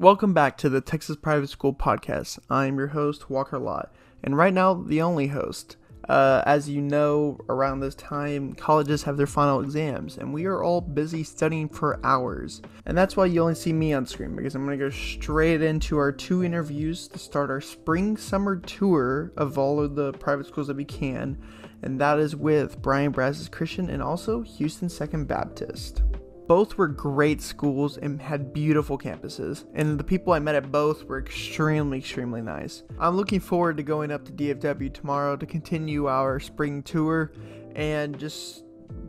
Welcome back to the Texas Private School Podcast. I'm your host, Walker Lott, and right now, the only host. Uh, as you know, around this time, colleges have their final exams, and we are all busy studying for hours. And that's why you only see me on screen, because I'm going to go straight into our two interviews to start our spring summer tour of all of the private schools that we can, and that is with Bryan Brazos Christian and also Houston Second Baptist both were great schools and had beautiful campuses, and the people I met at both were extremely, extremely nice. I'm looking forward to going up to DFW tomorrow to continue our spring tour and just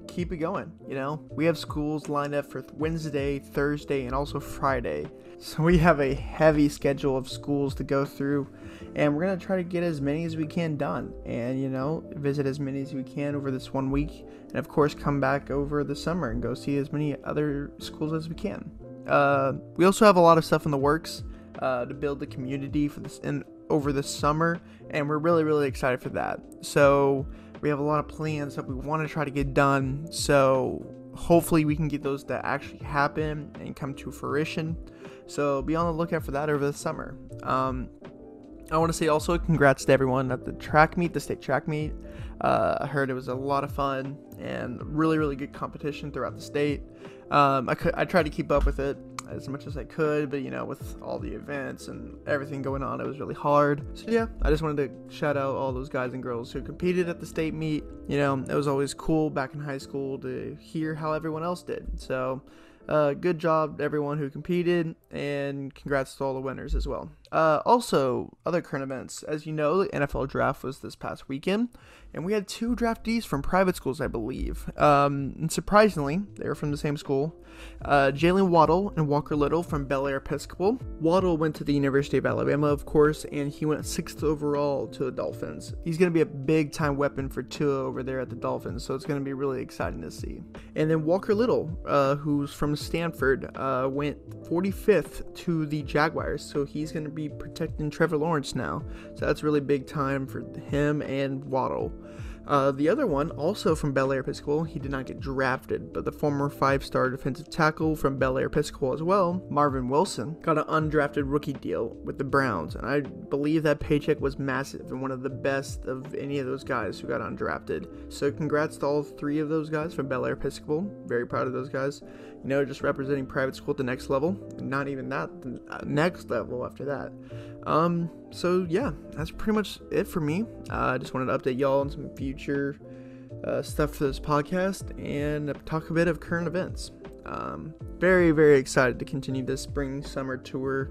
keep it going. You know, we have schools lined up for Wednesday, Thursday, and also Friday. So we have a heavy schedule of schools to go through, and we're gonna try to get as many as we can done, and you know, visit as many as we can over this one week, and of course, come back over the summer and go see as many other schools as we can. Uh, we also have a lot of stuff in the works uh, to build the community for this in over the summer, and we're really, really excited for that. So we have a lot of plans that we want to try to get done. So hopefully we can get those to actually happen and come to fruition. So be on the lookout for that over the summer. Um, I want to say also congrats to everyone at the track meet, the state track meet. Uh, I heard it was a lot of fun and really, really good competition throughout the state. Um, I, I tried to keep up with it as much as I could, but you know, with all the events and everything going on, it was really hard. So yeah, I just wanted to shout out all those guys and girls who competed at the state meet. You know, it was always cool back in high school to hear how everyone else did. So uh, good job everyone who competed, and congrats to all the winners as well. Uh, also, other current events. As you know, the NFL draft was this past weekend, and we had two draftees from private schools, I believe. Um, and surprisingly, they were from the same school. Uh, Jaylen Waddle and Walker Little from Bellaire Episcopal. Waddle went to the University of Alabama, of course, and he went sixth overall to the Dolphins. He's going to be a big time weapon for Tua over there at the Dolphins, so it's going to be really exciting to see. And then Walker Little, uh, who's from Stanford, uh, went 45th to the Jaguars, so he's going to be protecting Trevor Lawrence now. So that's really big time for him and Waddle. Uh, the other one, also from Bellaire Episcopal, he did not get drafted, but the former five star defensive tackle from Bellaire Episcopal as well, Marvin Wilson, got an undrafted rookie deal with the Browns, and I believe that paycheck was massive and one of the best of any of those guys who got undrafted. So, congrats to all three of those guys from Bellaire Episcopal. Very proud of those guys. You know, just representing private school at the next level, not even that, the uh, next level after that. Um, so yeah, that's pretty much it for me. Uh, I just wanted to update y'all on some future uh, stuff for this podcast and talk a bit of current events. Um, very, very excited to continue this spring summer tour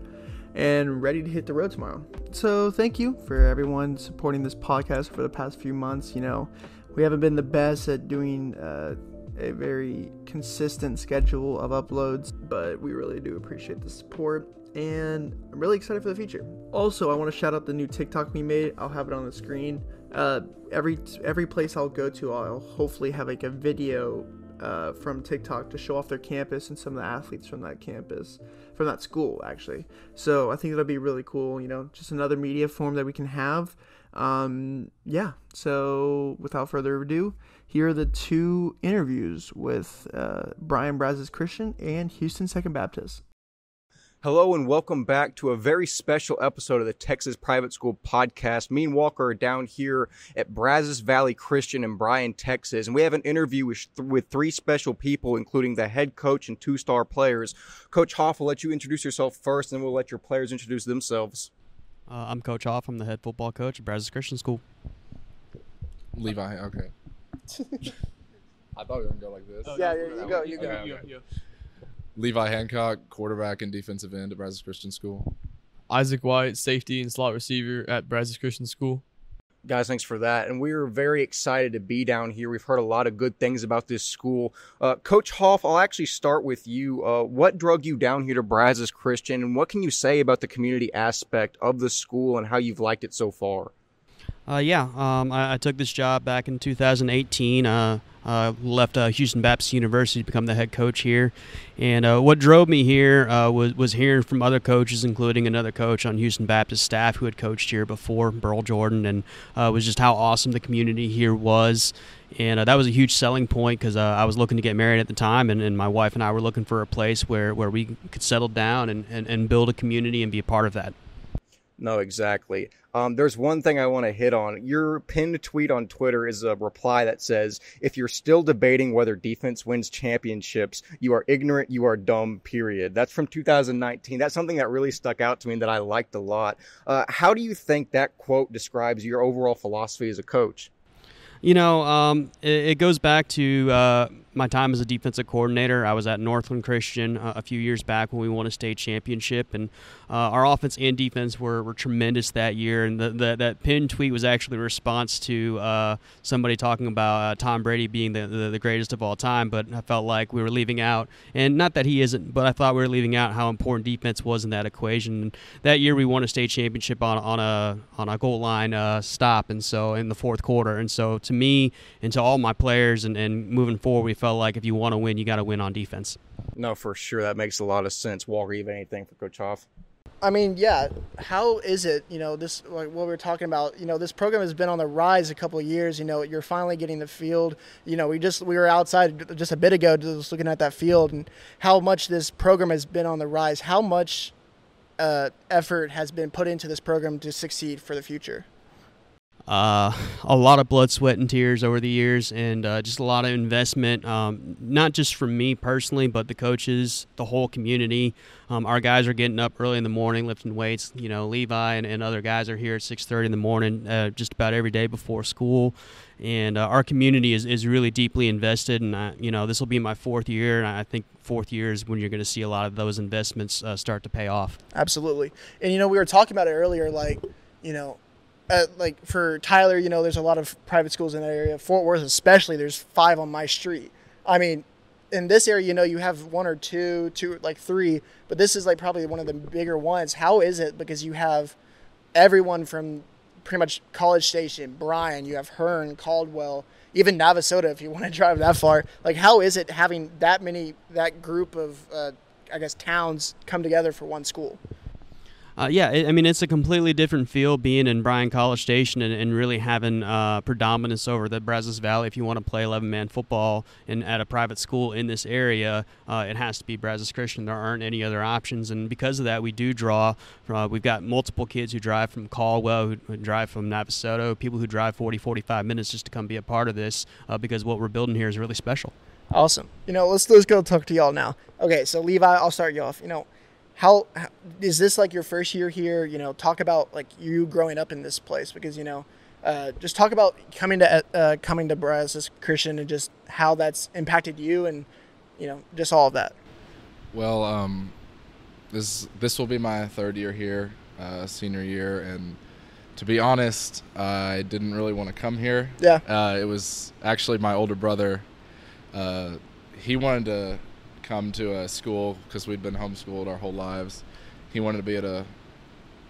and ready to hit the road tomorrow. So, thank you for everyone supporting this podcast for the past few months. You know, we haven't been the best at doing uh, a very consistent schedule of uploads, but we really do appreciate the support and I'm really excited for the future. Also, I want to shout out the new TikTok we made. I'll have it on the screen. Uh, every every place I'll go to, I'll hopefully have like a video uh, from TikTok to show off their campus and some of the athletes from that campus, from that school actually. So I think that'll be really cool. You know, just another media form that we can have. Um, yeah. So without further ado, here are the two interviews with uh, Bryan Brazos Christian and Houston Second Baptist. Hello and welcome back to a very special episode of the Texas Private School Podcast. Me and Walker are down here at Brazos Valley Christian in Bryan, Texas, and we have an interview with, with three special people, including the head coach and two star players. Coach Hoff, will let you introduce yourself first, and then we'll let your players introduce themselves. Uh, I'm Coach Hoff. I'm the head football coach at Brazos Christian School. Levi, okay. I thought we were going to go like this. Oh, yeah, yeah, you go, you go. Okay, okay. Levi Hancock, quarterback and defensive end at Brazos Christian School. Isaac White, safety and slot receiver at Brazos Christian School. Guys, thanks for that. And we are very excited to be down here. We've heard a lot of good things about this school. Uh, Coach Hoff, I'll actually start with you. Uh, what drug you down here to Brazos Christian, and what can you say about the community aspect of the school and how you've liked it so far? Uh, yeah, um, I, I, took this job back in 2018. Uh, Uh, left uh, Houston Baptist University to become the head coach here, and uh, what drove me here uh, was was hearing from other coaches, including another coach on Houston Baptist staff who had coached here before, Burl Jordan, and uh, was just how awesome the community here was, and uh, that was a huge selling point because I was looking to get married at the time, and, and my wife and I were looking for a place where, where we could settle down and, and, and build a community and be a part of that. No, exactly. Um, there's one thing I want to hit on. Your pinned tweet on Twitter is a reply that says, "If you're still debating whether defense wins championships, you are ignorant. You are dumb. Period." That's from 2019. That's something that really stuck out to me and that I liked a lot. Uh, how do you think that quote describes your overall philosophy as a coach? You know, um, it, it, goes back to uh, my time as a defensive coordinator. I was at Northland Christian uh, a few years back when we won a state championship, and uh, our offense and defense were, were tremendous that year. And the, the, that pin tweet was actually a response to uh, somebody talking about uh, Tom Brady being the, the, the, greatest of all time. But I felt like we were leaving out, and not that he isn't, but I thought we were leaving out how important defense was in that equation. And that year we won a state championship on, on a on a goal line uh, stop, and so in the fourth quarter. And so to me and to all my players, and, and moving forward, we felt like if you want to win, you got to win on defense. No, for sure, that makes a lot of sense. Walker, you have anything for Coach Hoff? I mean, yeah. How is it? You know, this like what we were talking about. You know, this program has been on the rise a couple of years. You know, you're finally getting the field. You know, we just we were outside just a bit ago, just looking at that field and how much this program has been on the rise. How much uh, effort has been put into this program to succeed for the future? Uh, a lot of blood, sweat, and tears over the years, and uh, just a lot of investment, um, not just from me personally, but the coaches, the whole community. Um, our guys are getting up early in the morning, lifting weights. You know, Levi and, and other guys are here at 6:30 in the morning, uh, just about every day before school. And uh, our community is, is really deeply invested. And I, you know, this will be my fourth year, and I think fourth year is when you're going to see a lot of those investments uh, start to pay off. Absolutely. And you know, we were talking about it earlier, like you know uh, like for Tyler, you know, there's a lot of private schools in that area. Fort Worth, especially, there's five on my street. I mean, in this area, you know, you have one or two, two like three, but this is like probably one of the bigger ones. How is it? Because you have everyone from pretty much College Station, Bryan, you have Hearne, Caldwell, even Navasota, if you want to drive that far. Like, how is it having that many, that group of, uh, I guess, towns come together for one school? Uh, yeah, I mean it's a completely different feel being in Bryan College Station and, and really having uh, predominance over the Brazos Valley. If you want to play 11-man football in at a private school in this area, uh, it has to be Brazos Christian. There aren't any other options, and because of that, we do draw. Uh, we've got multiple kids who drive from Caldwell, who, who, drive from Navasota, people who drive 40, 45 minutes just to come be a part of this uh, because what we're building here is really special. Awesome. You know, let's let's go talk to y'all now. Okay, so Levi, I'll start you off. You know how, how is this like your first year here? You know, talk about like you growing up in this place because you know, uh, just talk about coming to uh, coming to Brazos Christian and just how that's impacted you and you know just all of that. Well, um, this this will be my third year here, uh, senior year, and to be honest, I didn't really want to come here. Yeah. Uh, it was actually my older brother. Uh, he wanted to come to a school because we'd been homeschooled our whole lives. He wanted to be at a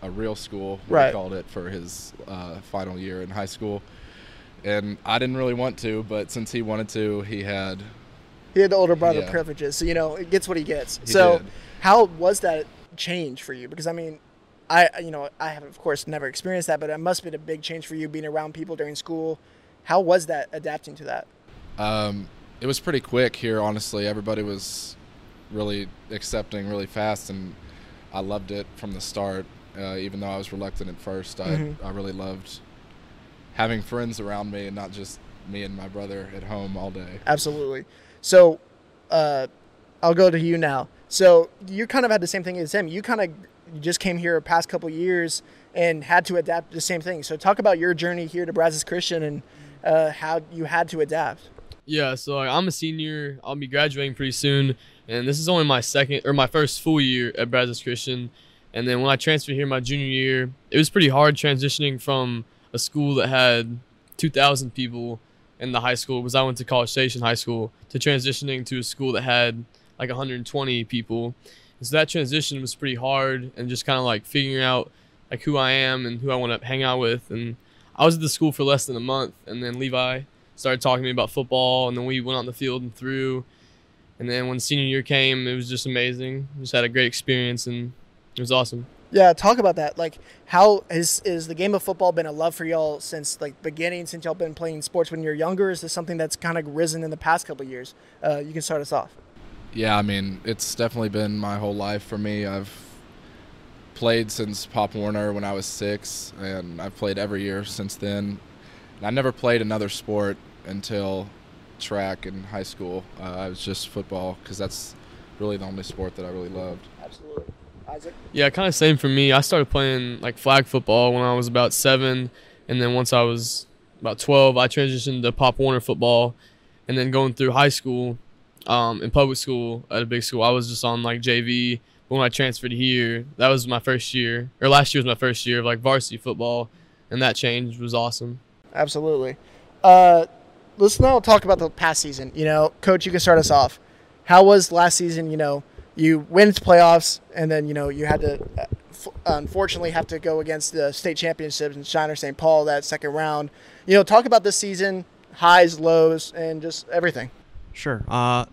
a real school, right. we called it, for his uh, final year in high school. And I didn't really want to, but since he wanted to, he had. He had the older brother yeah. privileges, so you know, it gets what he gets. He so, did. how was that change for you? Because I mean, I you know I have of course never experienced that, but it must have been a big change for you being around people during school. How was that adapting to that? Um, it was pretty quick here. Honestly, everybody was really accepting really fast, and I loved it from the start. Uh, even though I was reluctant at 1st mm-hmm. I I really loved having friends around me and not just me and my brother at home all day. Absolutely. So, uh, I'll go to you now. So you kind of had the same thing as him. You kind of just came here past couple years and had to adapt the same thing. So talk about your journey here to Brazos Christian and uh, how you had to adapt. Yeah, so like, I'm a senior. I'll be graduating pretty soon, and this is only my second or my first full year at Brazos Christian. And then when I transferred here my junior year, it was pretty hard transitioning from a school that had 2,000 people in the high school because I went to College Station High School to transitioning to a school that had like 120 people. And so that transition was pretty hard and just kind of like figuring out like who I am and who I want to hang out with. And I was at the school for less than a month, and then Levi started talking to me about football, and then we went on the field and threw. And then when senior year came, it was just amazing. Just had a great experience, and it was awesome. Yeah, talk about that. Like, how is is the game of football been a love for y'all since like beginning? Since y'all been playing sports when you're younger, is this something that's kind of risen in the past couple years? Uh, you can start us off. Yeah, I mean, it's definitely been my whole life for me. I've played since Pop Warner when I was six, and I've played every year since then. And I never played another sport until track in high school. Uh, I was just football because that's really the only sport that I really loved. Absolutely. Isaac? Yeah, kind of same for me. I started playing like flag football when I was about seven, and then once I was about 12, I transitioned to Pop Warner football, and then going through high school, um, in public school at a big school, I was just on like JV. But when I transferred here, that was my first year, or last year was my first year of like varsity football, and that change was awesome. Absolutely. Uh, let's now talk about the past season. You know, coach, you can start us off. How was last season? You know, you went to playoffs, and then you know you had to, uh, f- unfortunately, have to go against the state championships in Shiner St. Paul that second round. You know, talk about this season, highs, lows, and just everything. Sure. Uh,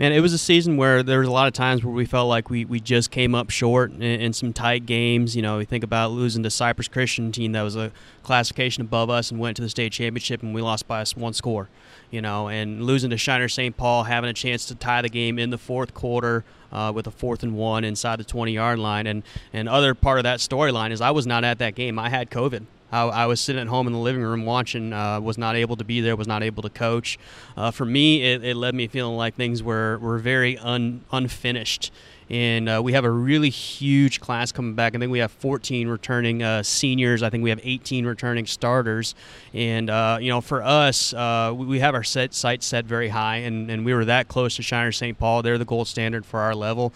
man, it was a season where there was a lot of times where we felt like we, we just came up short in, in some tight games. You know, we think about losing to Cypress Christian team that was a classification above us and went to the state championship, and we lost by one score. You know, and losing to Shiner St. Paul, having a chance to tie the game in the fourth quarter uh, with a fourth and one inside the 20 yard line. And, and other part of that storyline is I was not at that game. I had COVID. I, I, was sitting at home in the living room watching, uh, was not able to be there, was not able to coach. Uh, for me, it, it, led me feeling like things were, were very un, unfinished and uh, we have a really huge class coming back. I think we have 14 returning uh, seniors. I think we have 18 returning starters, and uh, you know, for us, uh, we, we, have our set sights set very high, and, and we were that close to Shiner St. Paul. They're the gold standard for our level.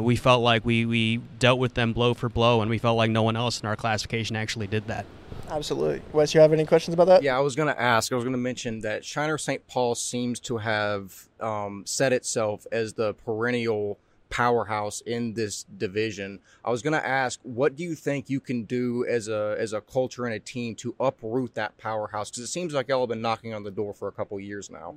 We felt like we we dealt with them blow for blow, and we felt like no one else in our classification actually did that. Absolutely. Wes, you have any questions about that? Yeah, I was going to ask. I was going to mention that Shiner St. Paul seems to have um, set itself as the perennial powerhouse in this division. I was going to ask, what do you think you can do as a as a culture and a team to uproot that powerhouse? Because it seems like y'all have been knocking on the door for a couple years now.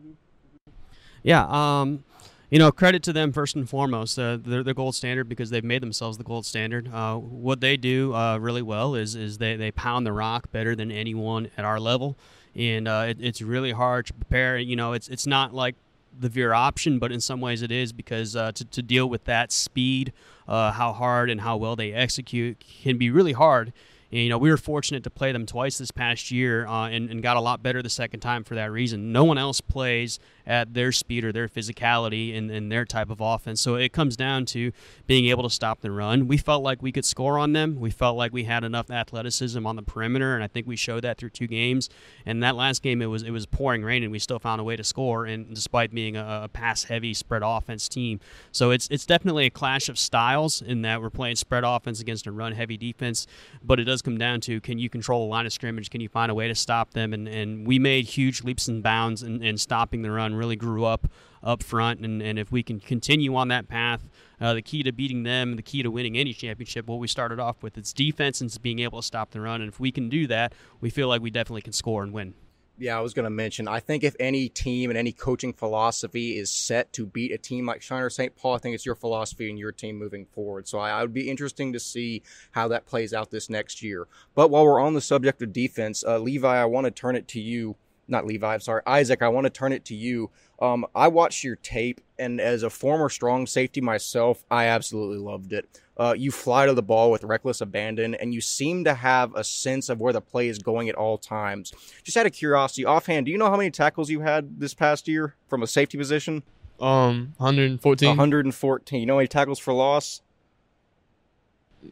Yeah, um, you know, credit to them first and foremost. Uh, they're the gold standard because they've made themselves the gold standard. Uh, what they do uh, really well is is they, they pound the rock better than anyone at our level, and uh, it, it's really hard to prepare. You know, it's it's not like the veer option, but in some ways it is because uh, to, to deal with that speed, uh, how hard and how well they execute can be really hard. And, you know, we were fortunate to play them twice this past year uh, and, and got a lot better the second time for that reason. No one else plays at their speed or their physicality and, and their type of offense. So it comes down to being able to stop the run. We felt like we could score on them. We felt like we had enough athleticism on the perimeter, and I think we showed that through two games. And that last game, it was it was pouring rain, and we still found a way to score. And despite being a, a pass-heavy spread offense team, so it's it's definitely a clash of styles in that we're playing spread offense against a run-heavy defense. But it does come down to can you control the line of scrimmage? Can you find a way to stop them? And and we made huge leaps and bounds in, in stopping the run really grew up up front. And, and if we can continue on that path, uh, the key to beating them, the key to winning any championship, what we started off with, it's defense and it's being able to stop the run. And if we can do that, we feel like we definitely can score and win. Yeah, I was going to mention. I think if any team and any coaching philosophy is set to beat a team like Shiner St. Paul, I think it's your philosophy and your team moving forward. So I, I, would be interesting to see how that plays out this next year. But while we're on the subject of defense, uh, Levi, I want to turn it to you not Levi, I'm sorry, Isaac, I want to turn it to you. Um, I watched your tape, and as a former strong safety myself, I absolutely loved it. Uh, you fly to the ball with reckless abandon, and you seem to have a sense of where the play is going at all times. Just out of curiosity, offhand, do you know how many tackles you had this past year from a safety position? Um, 114. 114. You know how many tackles for loss?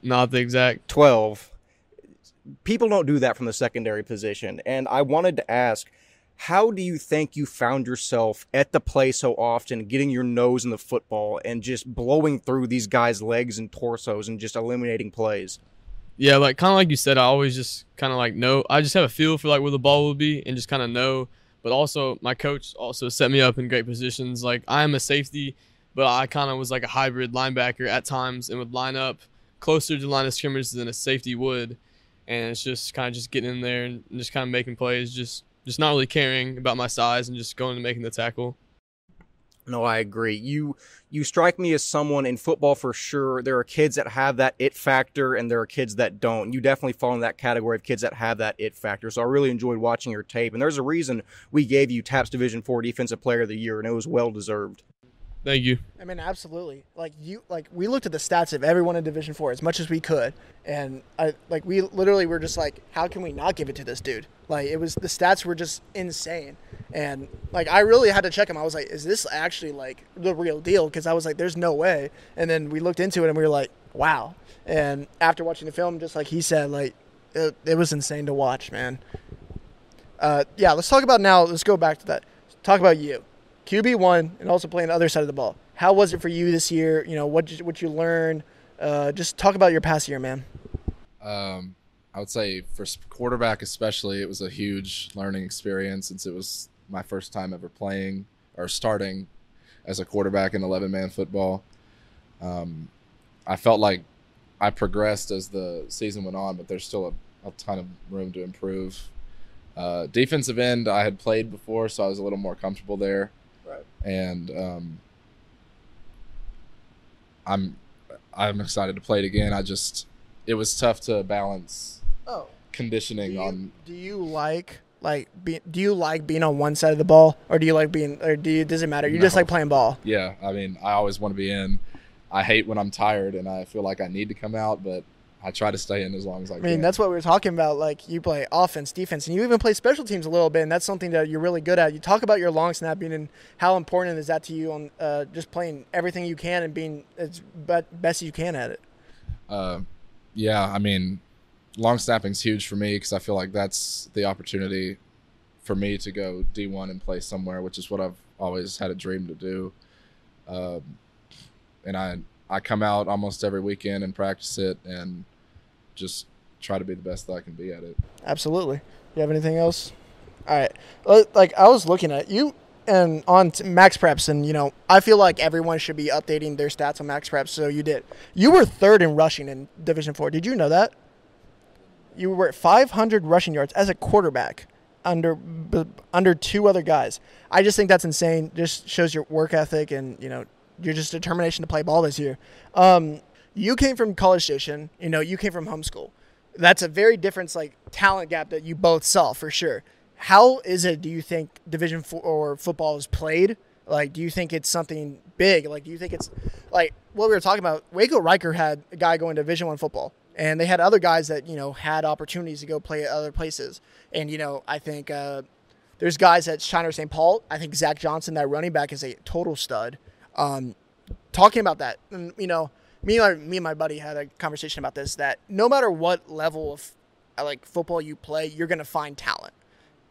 Not the exact. 12. People don't do that from the secondary position, and I wanted to ask how do you think you found yourself at the play so often, getting your nose in the football and just blowing through these guys' legs and torsos and just eliminating plays? Yeah, like kind of like you said, I always just kind of like know. I just have a feel for like where the ball will be and just kind of know. But also, my coach also set me up in great positions. Like I am a safety, but I kind of was like a hybrid linebacker at times and would line up closer to line of scrimmage than a safety would. And it's just kind of just getting in there and just kind of making plays, just just not really caring about my size and just going and making the tackle. No, I agree. You you strike me as someone in football for sure. There are kids that have that it factor, and there are kids that don't. You definitely fall in that category of kids that have that it factor. So I really enjoyed watching your tape, and there's a reason we gave you TAPPS Division Four Defensive Player of the Year, and it was well deserved. Thank you. I mean, absolutely. Like you, like we looked at the stats of everyone in Division Four as much as we could, and I like we literally were just like, how can we not give it to this dude? Like it was the stats were just insane, and like I really had to check him. I was like, is this actually like the real deal? Because I was like, there's no way. And then we looked into it and we were like, wow. And after watching the film, just like he said, like it, it was insane to watch, man. Uh, yeah, let's talk about now. Let's go back to that. Talk about you. QB one and also playing the other side of the ball. How was it for you this year? You know, what did what you learn? Uh, just talk about your past year, man. Um, I would say for quarterback especially, it was a huge learning experience since it was my first time ever playing or starting as a quarterback in 11 man football. Um, I felt like I progressed as the season went on, but there's still a, a ton of room to improve. Uh, defensive end, I had played before, so I was a little more comfortable there. And um, I'm I'm excited to play it again. I just it was tough to balance Oh, conditioning do you, on do you like like be, do you like being on one side of the ball or do you like being or do you does it matter? You just like playing ball. yeah. I mean, I always want to be in. I hate when I'm tired and I feel like I need to come out, but I try to stay in as long as I, I can. mean, that's what we were talking about. Like you play offense, defense, and you even play special teams a little bit, and that's something that you're really good at. You talk about your long snapping and how important is that to you on uh, just playing everything you can and being as best you can at it. uh, yeah. I mean, long snapping's huge for me because I feel like that's the opportunity for me to go D1 and play somewhere, which is what I've always had a dream to do. Um, and I I come out almost every weekend and practice it and just try to be the best that I can be at it. Absolutely. You have anything else? All right. Uh, Like I was looking at you and on MaxPreps, and you know, I feel like everyone should be updating their stats on MaxPreps. So you did. You were third in rushing in Division Four. Did you know that? You were at 500 rushing yards as a quarterback under under two other guys. I just think that's insane. Just shows your work ethic and you know your just determination to play ball this year. Um, you came from College Station. You know, you came from homeschool that's a very different like talent gap that you both saw for sure. How is it? Do you think Division Four or football is played? Like, do you think it's something big? Like, do you think it's like what we were talking about? Waco Reicher had a guy going to Division One football, and they had other guys that you know had opportunities to go play at other places. And you know, I think uh, there's guys at Shiner St. Paul. I think Zach Johnson, that running back, is a total stud. Um, talking about that, and, you know, me and my, me and my buddy had a conversation about this. That no matter what level of uh, like football you play, you're gonna find talent.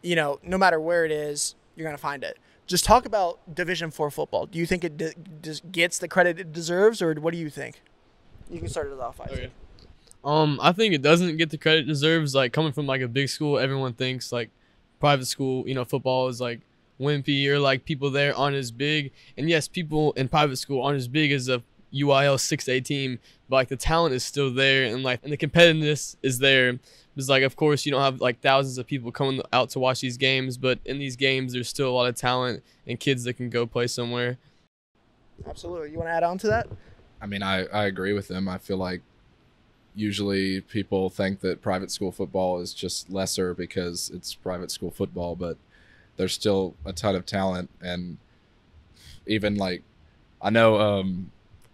You know, no matter where it is, you're gonna find it. Just talk about Division Four football. Do you think it de- gets the credit it deserves, or what do you think? You can start it off. Isaac. Okay. Um, I think it doesn't get the credit it deserves. Like coming from like a big school, everyone thinks like private school, you know, football is like wimpy or like people there aren't as big. And yes, people in private school aren't as big as a UIL 6A team, but like the talent is still there and like and the competitiveness is there. It's like of course you don't have like thousands of people coming out to watch these games, but in these games there's still a lot of talent and kids that can go play somewhere. Absolutely. You want to add on to that? I mean, I, I agree with them. I feel like usually people think that private school football is just lesser because it's private school football, but there's still a ton of talent. And even like, I know um,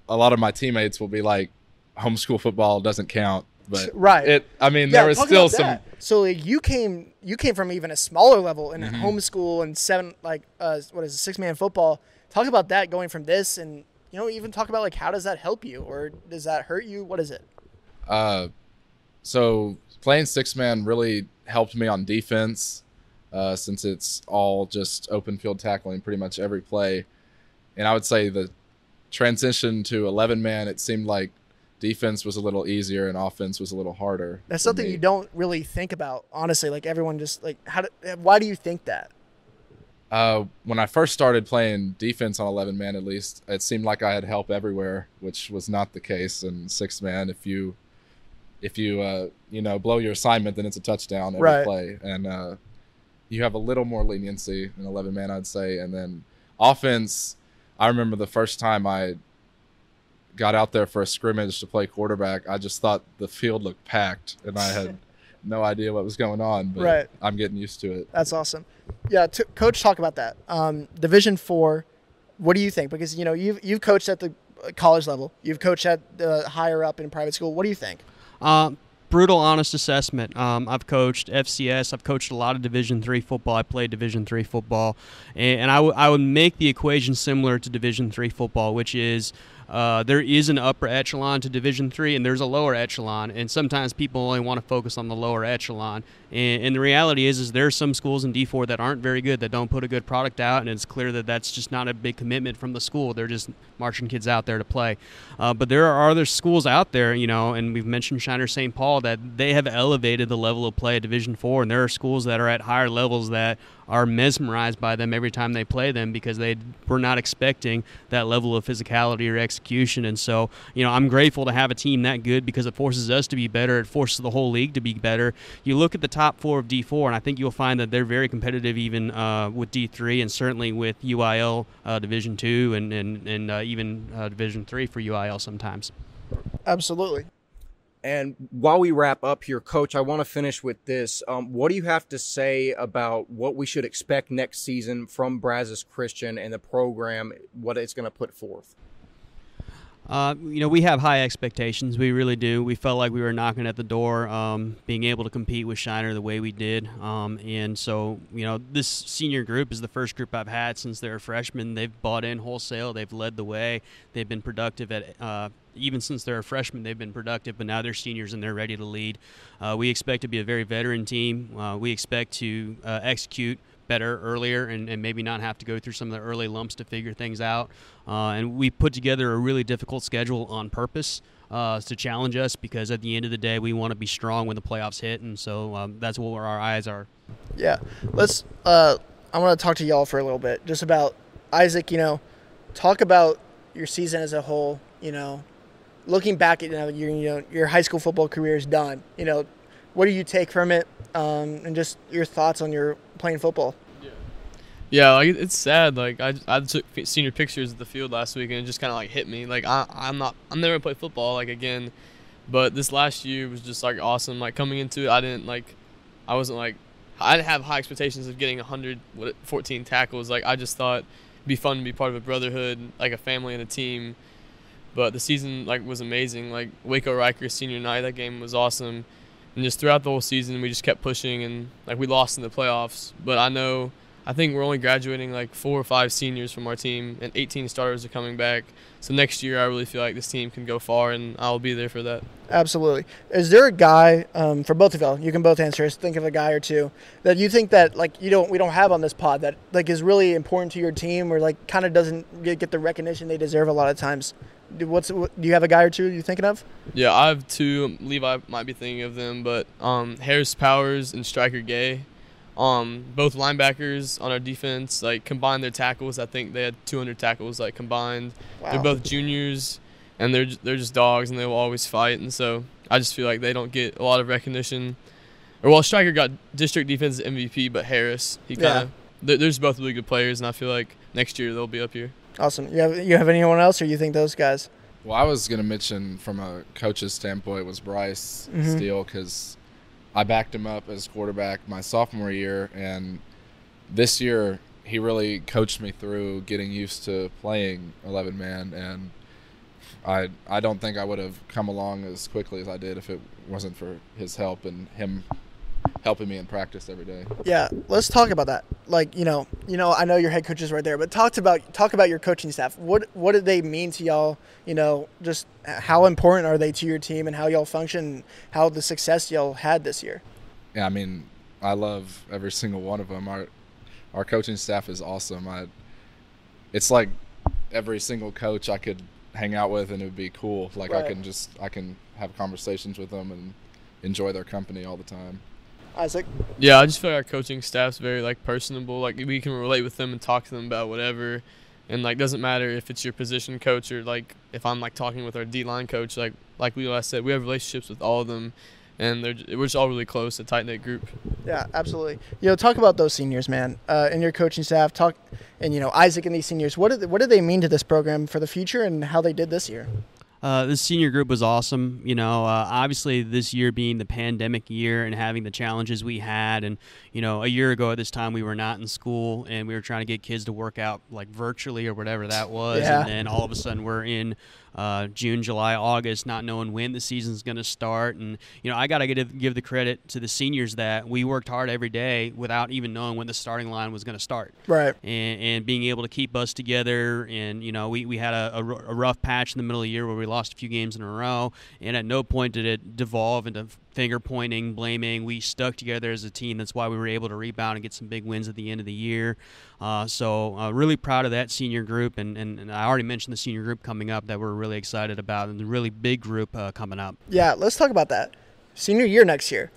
a lot of my teammates will be like, homeschool football doesn't count. But Right. it, I mean, there was still some. So like you came, you came from even a smaller level in Mhm. homeschool and seven, like uh, what is it, six man football. Talk about that going from this, and you know, even talk about like how does that help you, or does that hurt you? What is it? Uh, so playing six man really helped me on defense, uh, since it's all just open field tackling pretty much every play. And I would say the transition to eleven man, it seemed like defense was a little easier and offense was a little harder. That's something me. you don't really think about, honestly. Like everyone just like how? Do, why do you think that? Uh, when I first started playing defense on 11 man, at least, it seemed like I had help everywhere, which was not the case in six man. If you, if you, uh, you know, blow your assignment, then it's a touchdown every Right. play. And uh, you have a little more leniency in 11 man, I'd say. And then offense, I remember the first time I got out there for a scrimmage to play quarterback, I just thought the field looked packed and I had no idea what was going on, but Right. I'm getting used to it. That's awesome. Yeah, t- coach, talk about that. Um, Division four. What do you think? Because you know you've you've coached at the uh, college level. You've coached at the higher up in private school. What do you think? Um, brutal, honest assessment. Um, I've coached FCS. I've coached a lot of Division three football. I played Division three football, and, and I, w- I would make the equation similar to Division three football, which is uh, there is an upper echelon to Division three, and there's a lower echelon. And sometimes people only want to focus on the lower echelon. And, and the reality is, is there are some schools in D four that aren't very good, that don't put a good product out, and it's clear that that's just not a big commitment from the school. They're just marching kids out there to play. Uh, but there are other schools out there, you know, and we've mentioned Shiner St. Paul that they have elevated the level of play at Division Four, and there are schools that are at higher levels that are mesmerized by them every time they play them because they were not expecting that level of physicality or execution. And so, you know, I'm grateful to have a team that good because it forces us to be better. It forces the whole league to be better. You look at the top four of D4, and I think you'll find that they're very competitive even uh, with D3 and certainly with UIL uh, Division Two and and and uh, even uh, Division Three for UIL sometimes. Absolutely. And while we wrap up here, Coach, I want to finish with this. Um, what do you have to say about what we should expect next season from Brazos Christian and the program, what it's going to put forth? Uh, you know, we have high expectations. We really do. We felt like we were knocking at the door, um, being able to compete with Shiner the way we did. Um, and so, you know, this senior group is the first group I've had since they were freshmen. They've bought in wholesale. They've led the way. They've been productive at. Uh, even since they're a freshman, they've been productive, but now they're seniors and they're ready to lead. Uh, we expect to be a very veteran team. Uh, we expect to uh, execute better earlier and, and maybe not have to go through some of the early lumps to figure things out. Uh, and we put together a really difficult schedule on purpose uh, to challenge us because at the end of the day, we want to be strong when the playoffs hit. And so um, that's where our eyes are. Yeah. Let's. Uh, I want to talk to y'all for a little bit, just about Isaac. You know, talk about your season as a whole. You know, looking back at you know your you know your high school football career is done. You know, what do you take from it, um, and just your thoughts on your playing football. Yeah, like it's sad. Like I, I took senior pictures at the field last week, and it just kind of like hit me. Like I, I'm not, I'm never gonna play football like again. But this last year was just like awesome. Like coming into it, I didn't like, I wasn't like, I didn't have high expectations of getting 100, what, 14 tackles. Like I just thought it'd be fun to be part of a brotherhood, like a family and a team. But the season like was amazing. Like Waco Reicher senior night, that game was awesome. And just throughout the whole season, we just kept pushing, and like we lost in the playoffs. But I know I think we're only graduating like four or five seniors from our team, and 18 starters are coming back. So next year, I really feel like this team can go far, and I'll be there for that. Absolutely. Is there a guy um, for both of y'all? You can both answer. this, Think of a guy or two that you think that like you don't we don't have on this pod that like is really important to your team or like kind of doesn't get, get the recognition they deserve a lot of times. Do, what's what, do you have a guy or two you're thinking of? Yeah, I have two. Levi might be thinking of them, but um, Harris Powers and Striker Gay, um, both linebackers on our defense, like combined their tackles. I think they had 200 tackles like combined. Wow. They're both juniors, and they're they're just dogs, and they will always fight. And so I just feel like they don't get a lot of recognition. Or well, Striker got district defense MVP, but Harris, he kind of. They're, they're just both really good players, and I feel like next year they'll be up here. Awesome. You have you have anyone else or you think those guys? Well, I was going to mention from a coach's standpoint was Bryce Mhm. Steele because I backed him up as quarterback my sophomore year, and this year he really coached me through getting used to playing 11 man, and I I don't think I would have come along as quickly as I did if it wasn't for his help and him helping me in practice every day. Yeah, let's talk about that. Like, you know, you know, I know your head coach is right there, but talk about talk about your coaching staff. What what do they mean to y'all? You know, just how important are they to your team and how y'all function, how the success y'all had this year? Yeah, I mean, I love every single one of them. Our our coaching staff is awesome. I it's like every single coach I could hang out with and it would be cool. Like I can just I can have conversations with them and enjoy their company all the time. Isaac. Yeah, I just feel like our coaching staff's very like personable. Like we can relate with them and talk to them about whatever, and like doesn't matter if it's your position coach or like if I'm like talking with our D line coach. Like like Levi said, we have relationships with all of them, and they're we're just all really close, a tight knit group. Yeah, absolutely. You know, talk about those seniors, man, uh, and your coaching staff. Talk, and you know, Isaac and these seniors. What did what did they mean to this program for the future, and how they did this year? Uh, this senior group was awesome. You know, uh, obviously this year being the pandemic year and having the challenges we had, and you know, a year ago at this time we were not in school and we were trying to get kids to work out like virtually or whatever that was, Yeah. and then all of a sudden we're in uh, June, July, August, not knowing when the season's going to start. And you know, I got to give, give the credit to the seniors that we worked hard every day without even knowing when the starting line was going to start Right. and, and being able to keep us together. And you know, we, we had a, a r- a rough patch in the middle of the year where we lost a few games in a row, and at no point did it devolve into finger pointing, blaming. We stuck together as a team. That's why we were able to rebound and get some big wins at the end of the year. Uh, so uh, really proud of that senior group, and, and, and I already mentioned the senior group coming up that we're really excited about, and the really big group uh, coming up. Yeah, let's talk about that. Senior year next year.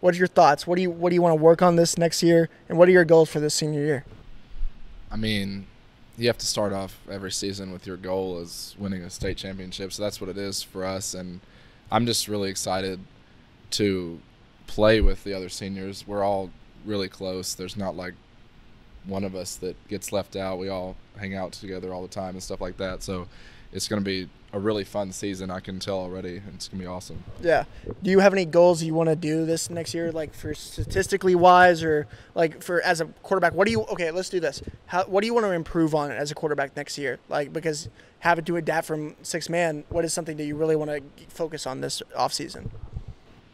What are your thoughts? What do you what do you want to work on this next year, and what are your goals for this senior year? I mean, you have to start off every season with your goal as winning a state championship. So that's what it is for us. And I'm just really excited to play with the other seniors. We're all really close. There's not like one of us that gets left out. We all hang out together all the time and stuff like that. So it's going to be a really fun season. I can tell already. It's going to be awesome. Yeah. Do you have any goals you want to do this next year, like for statistically wise, or like for as a quarterback? What do you? Okay, let's do this. How? What do you want to improve on as a quarterback next year? Like because having to adapt from six man, what is something that you really want to focus on this off season?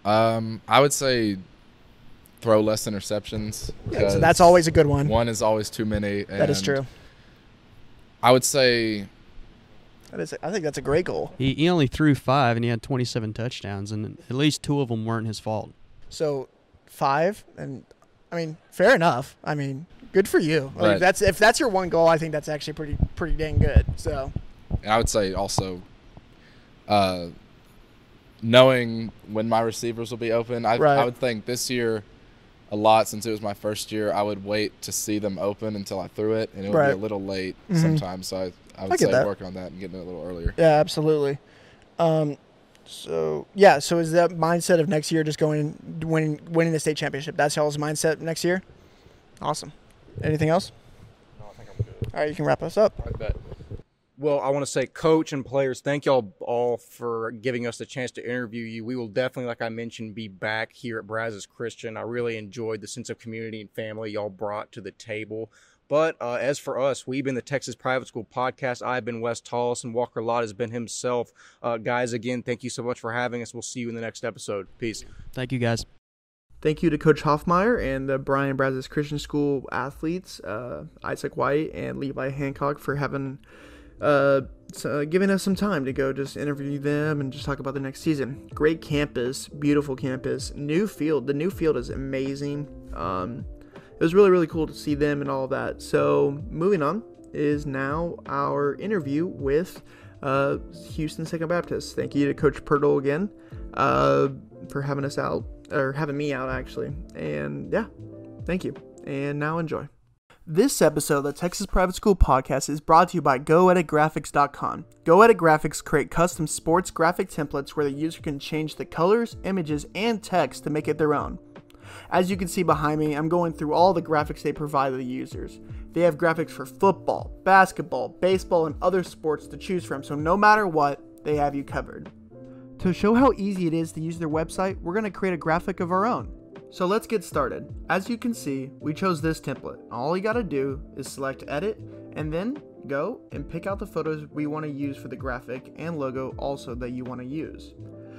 Um, I would say throw less interceptions. Yeah, so that's always a good one. One is always too many. that is true. I would say That is. I think that's a great goal. He, he only threw five, and he had 27 touchdowns, and at least two of them weren't his fault. So five, and I mean, fair enough. I mean, good for you. Like, Right. if that's if that's your one goal, I think that's actually pretty pretty dang good. So And I would say also uh, knowing when my receivers will be open. I, Right. I would think this year a lot since it was my first year. I would wait to see them open until I threw it, and it would Right. be a little late Mhm. sometimes. So I, I would I get say that. work on that and getting it a little earlier. yeah, absolutely. Um, so yeah, so is that mindset of next year just going winning winning the state championship? That's y'all's mindset next year. Awesome. Anything else? No, I think I'm good. All right, you can wrap us up. I bet. Well, I want to say, coach and players, thank y'all all for giving us the chance to interview you. We will definitely, like I mentioned, be back here at Brazos Christian. I really enjoyed the sense of community and family y'all brought to the table. But uh, as for us, we've been the Texas Private School Podcast. I've been Wes Tolleson, and Walker Lott has been himself. Uh, guys, again, thank you so much for having us. We'll see you in the next episode. Peace. Thank you, guys. Thank you to Coach Hoffmeier and the Bryan Brazos Christian School athletes, uh, Isaac White and Levi Hancock, for having uh, uh, giving us some time to go just interview them and just talk about the next season. Great campus, beautiful campus, new field. The new field is amazing. Um, it was really really cool to see them and all that. So moving on is now our interview with uh, Houston Second Baptist. Thank you to Coach Pirtle again uh, for having us out or having me out actually. And yeah, thank you. And now enjoy. This episode of the Texas Private School Podcast is brought to you by GoEditGraphics.com. GoEdit Graphics create custom sports graphic templates where the user can change the colors, images, and text to make it their own. As you can see behind me, I'm going through all the graphics they provide the users. They have graphics for football, basketball, baseball, and other sports to choose from, so no matter what, they have you covered. To show how easy it is to use their website, we're going to create a graphic of our own. So let's get started. As you can see, we chose this template. All you gotta do is select edit and then go and pick out the photos we want to use for the graphic and logo also that you want to use.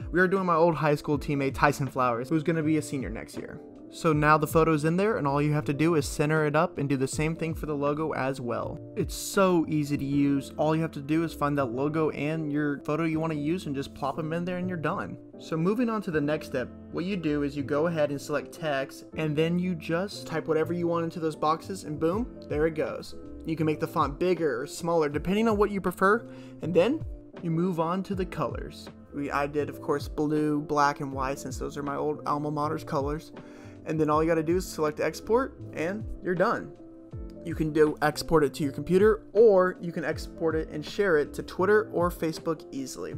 We are doing my old high school teammate Tyson Flowers, who's to be a senior next year. So now the photo's in there, and all you have to do is center it up and do the same thing for the logo as well. It's so easy to use. All you have to do is find that logo and your photo you want to use and just plop them in there and you're done. So moving on to the next step, what you do is you go ahead and select text and then you just type whatever you want into those boxes and boom, there it goes. You can make the font bigger or smaller depending on what you prefer, and then you move on to the colors. We, I did, of course, blue, black, and white since those are my old alma mater's colors. And then all you got to do is select export, and you're done. You can do export it to your computer, or you can export it and share it to Twitter or Facebook easily.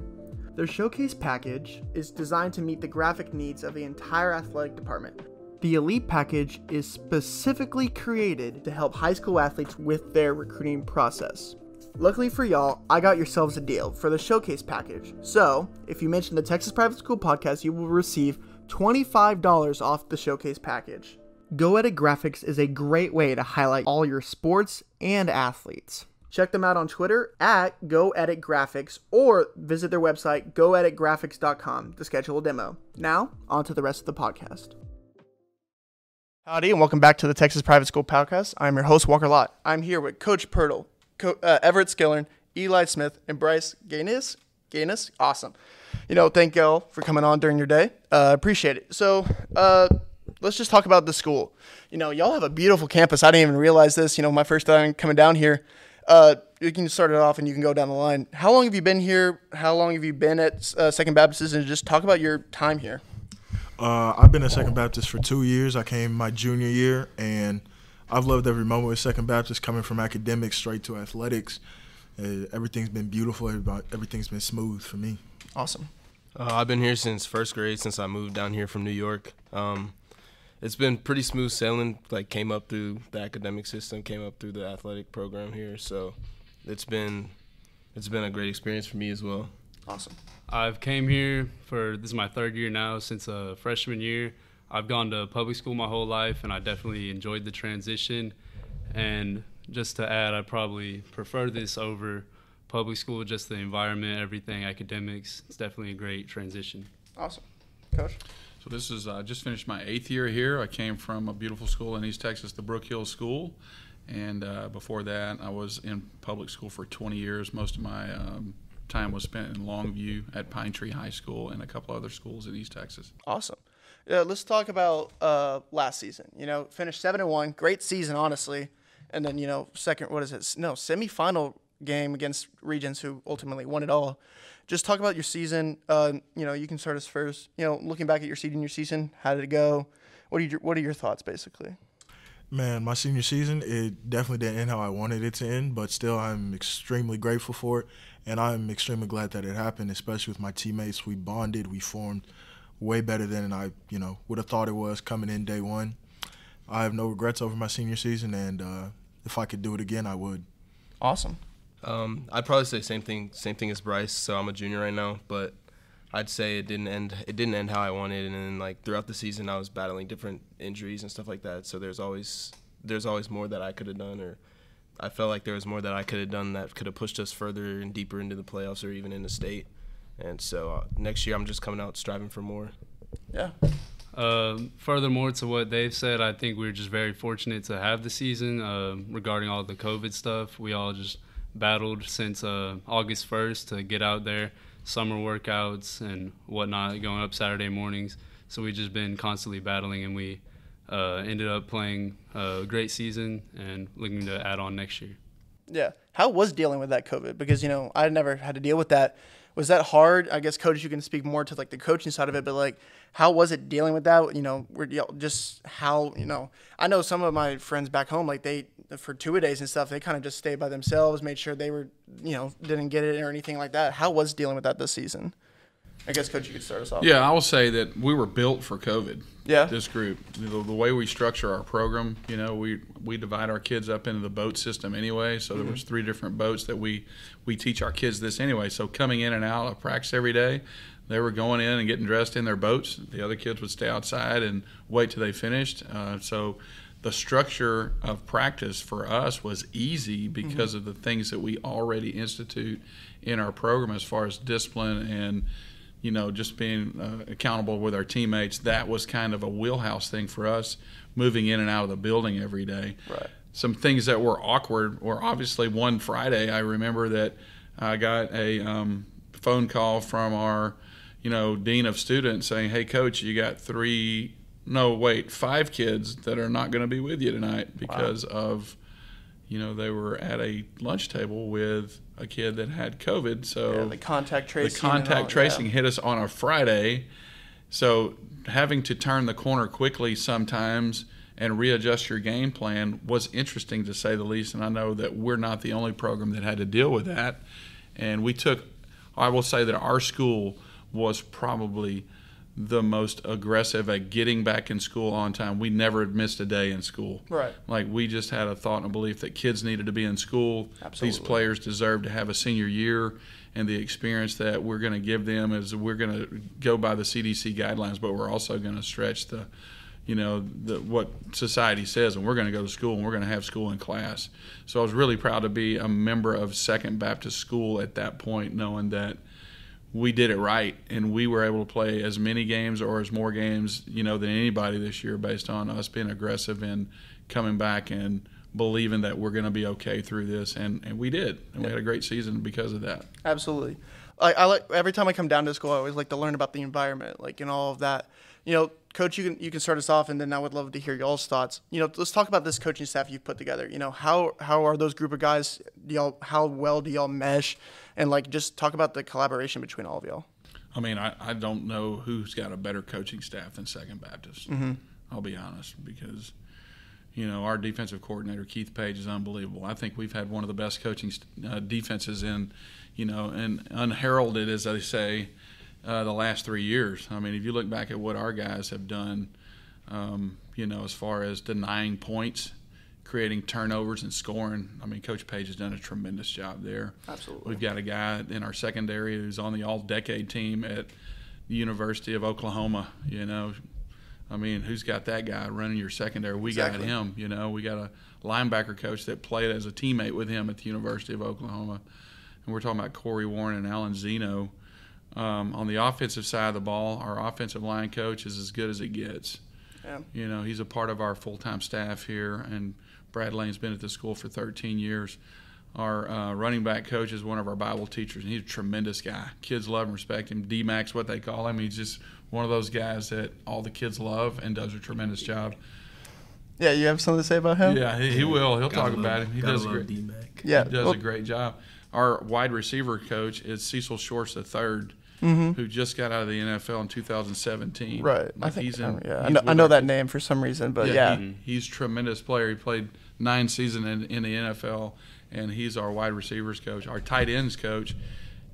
Their showcase package is designed to meet the graphic needs of the entire athletic department. The Elite package is specifically created to help high school athletes with their recruiting process. Luckily for y'all, I got yourselves a deal for the showcase package. So, if you mention the Texas Private School podcast, you will receive $25 off the showcase package. Go Edit Graphics is a great way to highlight all your sports and athletes. Check them out on Twitter at Go Edit Graphics or visit their website goeditgraphics.com to schedule a demo. Now, on to the rest of the podcast. Howdy, and welcome back to the Texas Private School Podcast. I'm your host, Walker Lott. I'm here with Coach Pirtle, Co- uh, Everett Skillern, Eli Smith, and Bryce Gaines. Gaines, awesome. You know, thank y'all for coming on during your day. Uh, appreciate it. So, uh, let's just talk about the school. You know, y'all have a beautiful campus. I didn't even realize this. You know, my first time coming down here. Uh, you can start it off and you can go down the line. How long have you been here? How long have you been at uh, Second Baptist? And just talk about your time here. Uh, I've been at Second Baptist for two years. I came my junior year, and I've loved every moment with Second Baptist, coming from academics straight to athletics. Uh, everything's been beautiful. Everything's been smooth for me. Awesome. Uh, I've been here since first grade, since I moved down here from New York. Um, it's been pretty smooth sailing. Like came up through the academic system, came up through the athletic program here. So it's been it's been a great experience for me as well. Awesome. I've came here for this is my third year now since a uh, freshman year. I've gone to public school my whole life, and I definitely enjoyed the transition. And just to add, I probably prefer this over public school. Just the environment, everything, academics. It's definitely a great transition. Awesome, Coach. So this is I uh, just finished my eighth year here. I came from a beautiful school in East Texas, the Brook Hill School, and uh, before that, I was in public school for 20 years. Most of my um, time was spent in Longview at Pine Tree High School and a couple other schools in East Texas. Awesome. Yeah, let's talk about uh, last season. You know, finished seven and one, great season, honestly, and then you know, second, what is it? No, semifinal game against Regents, who ultimately won it all just talk about your season. Uh, you know, you can start us first. You know, looking back at your senior season, how did it go? What are your What are your thoughts, basically? Man, my senior season, it definitely didn't end how I wanted it to end, but still, I'm extremely grateful for it, and I'm extremely glad that it happened. Especially with my teammates, we bonded, we formed way better than I, you know, would have thought it was coming in day one. I have no regrets over my senior season, and uh, if I could do it again, I would. Awesome. Um, I'd probably say same thing, same thing as Bryce. So I'm a junior right now, but I'd say it didn't end. It didn't end how I wanted, and then like throughout the season, I was battling different injuries and stuff like that. So there's always there's always more that I could have done, or I felt like there was more that I could have done that could have pushed us further and deeper into the playoffs or even in the state. And so uh, next year, I'm just coming out striving for more. Yeah. Uh, furthermore to what Dave said, I think we are just very fortunate to have the season. Uh, regarding all the COVID stuff, we all just battled since uh, August 1st to get out there, summer workouts and whatnot, going up Saturday mornings. So we've just been constantly battling, and we uh, ended up playing a great season and looking to add on next year. Yeah. How was dealing with that COVID? Because, you know, I never had to deal with that was that hard? I guess coach, you can speak more to like the coaching side of it, but like, how was it dealing with that? You know, we're just how you know. I know some of my friends back home, like they for two days and stuff, they kind of just stayed by themselves, made sure they were, you know, didn't get it or anything like that. How was dealing with that this season? I guess, Coach, you could start us off. Yeah, I will say that we were built for COVID. Yeah. This group, the, the way we structure our program, you know, we we divide our kids up into the boat system anyway. So mm-hmm. there was three different boats that we we teach our kids this anyway. So coming in and out of practice every day, they were going in and getting dressed in their boats. The other kids would stay outside and wait till they finished. Uh, so the structure of practice for us was easy because mm-hmm. of the things that we already institute in our program as far as discipline and you know, just being uh, accountable with our teammates, that was kind of a wheelhouse thing for us moving in and out of the building every day. Right. Some things that were awkward were obviously one Friday, I remember that I got a um, phone call from our, you know, dean of students saying, hey, coach, you got three, no, wait, five kids that are not going to be with you tonight because wow. of, you know, they were at a lunch table with a kid that had COVID. So yeah, the contact tracing. The contact tracing yeah. hit us on a Friday. So having to turn the corner quickly sometimes and readjust your game plan was interesting to say the least. And I know that we're not the only program that had to deal with that. And we took I will say that our school was probably the most aggressive at getting back in school on time. We never had missed a day in school. Right. Like we just had a thought and a belief that kids needed to be in school. Absolutely. These players deserve to have a senior year, and the experience that we're going to give them is we're going to go by the CDC guidelines, but we're also going to stretch the, you know, the what society says, and we're going to go to school and we're going to have school in class. So I was really proud to be a member of Second Baptist School at that point, knowing that we did it right and we were able to play as many games or as more games you know than anybody this year based on us being aggressive and coming back and believing that we're going to be okay through this and, and we did and we had a great season because of that Absolutely. I, I like every time I come down to school, I always like to learn about the environment, like and all of that. You know, coach, you can you can start us off, and then I would love to hear y'all's thoughts. You know, let's talk about this coaching staff you've put together. You know, how how are those group of guys? Do y'all how well do y'all mesh, and like just talk about the collaboration between all of y'all. i mean i, I don't know who's got a better coaching staff than second baptist i'll be honest because you know our defensive coordinator keith page is unbelievable i think we've had one of the best coaching uh, defenses in you know and unheralded as they say uh, the last three years i mean if you look back at what our guys have done um, you know as far as denying points creating turnovers and scoring i mean coach page has done a tremendous job there Absolutely. we've got a guy in our secondary who's on the all decade team at the university of oklahoma you know I mean, who's got that guy running your secondary? We Exactly. got him. You know, we got a linebacker coach that played as a teammate with him at the University of Oklahoma, and we're talking about Corey Warren and Alan Zeno. Um, on the offensive side of the ball, our offensive line coach is as good as it gets. Yeah. You know, he's a part of our full-time staff here, and Brad Lane's been at the school for 13 years. Our uh, running back coach is one of our Bible teachers, and he's a tremendous guy. Kids love and respect him. D-Max, what they call him. He's just one of those guys that all the kids love and does a tremendous job. Yeah, you have something to say about him? Yeah, he, he will. He'll talk Gotta about love- him. He gotta does a love great. D-Mac. Yeah. He does well, a great job. Our wide receiver coach is Cecil Shorts the 3rd Mm-hmm. who just got out of the NFL in 2017. Right. I think he's in. yeah. I know, I know that name for some reason, but yeah. he- he's a tremendous player. He played nine seasons in, in the NFL, and he's our wide receivers coach. Our tight ends coach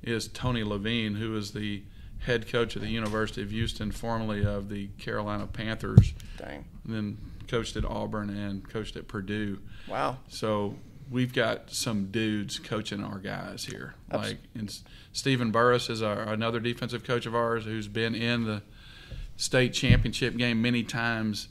is Tony Levine, who is the head coach of the University of Houston, formerly of the Carolina Panthers, Dang. then coached at Auburn and coached at Purdue. Wow. So we've got some dudes coaching our guys here. Abs- Like and Stephen Burris is our, another defensive coach of ours who's been in the state championship game many times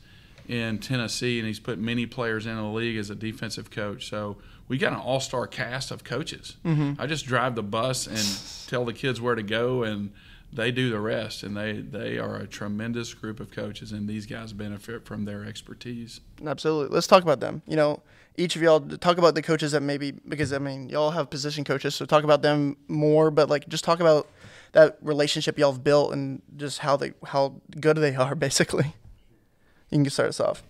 in Tennessee, and he's put many players in the league as a defensive coach. So we got an all-star cast of coaches. Mm-hmm. I just drive the bus and tell the kids where to go, and they do the rest. And they they are a tremendous group of coaches, and these guys benefit from their expertise. Absolutely. Let's talk about them. You know, each of y'all talk about the coaches that maybe because I mean y'all have position coaches, so talk about them more. But like, just talk about that relationship y'all have built and just how they how good they are, basically. You can start us off.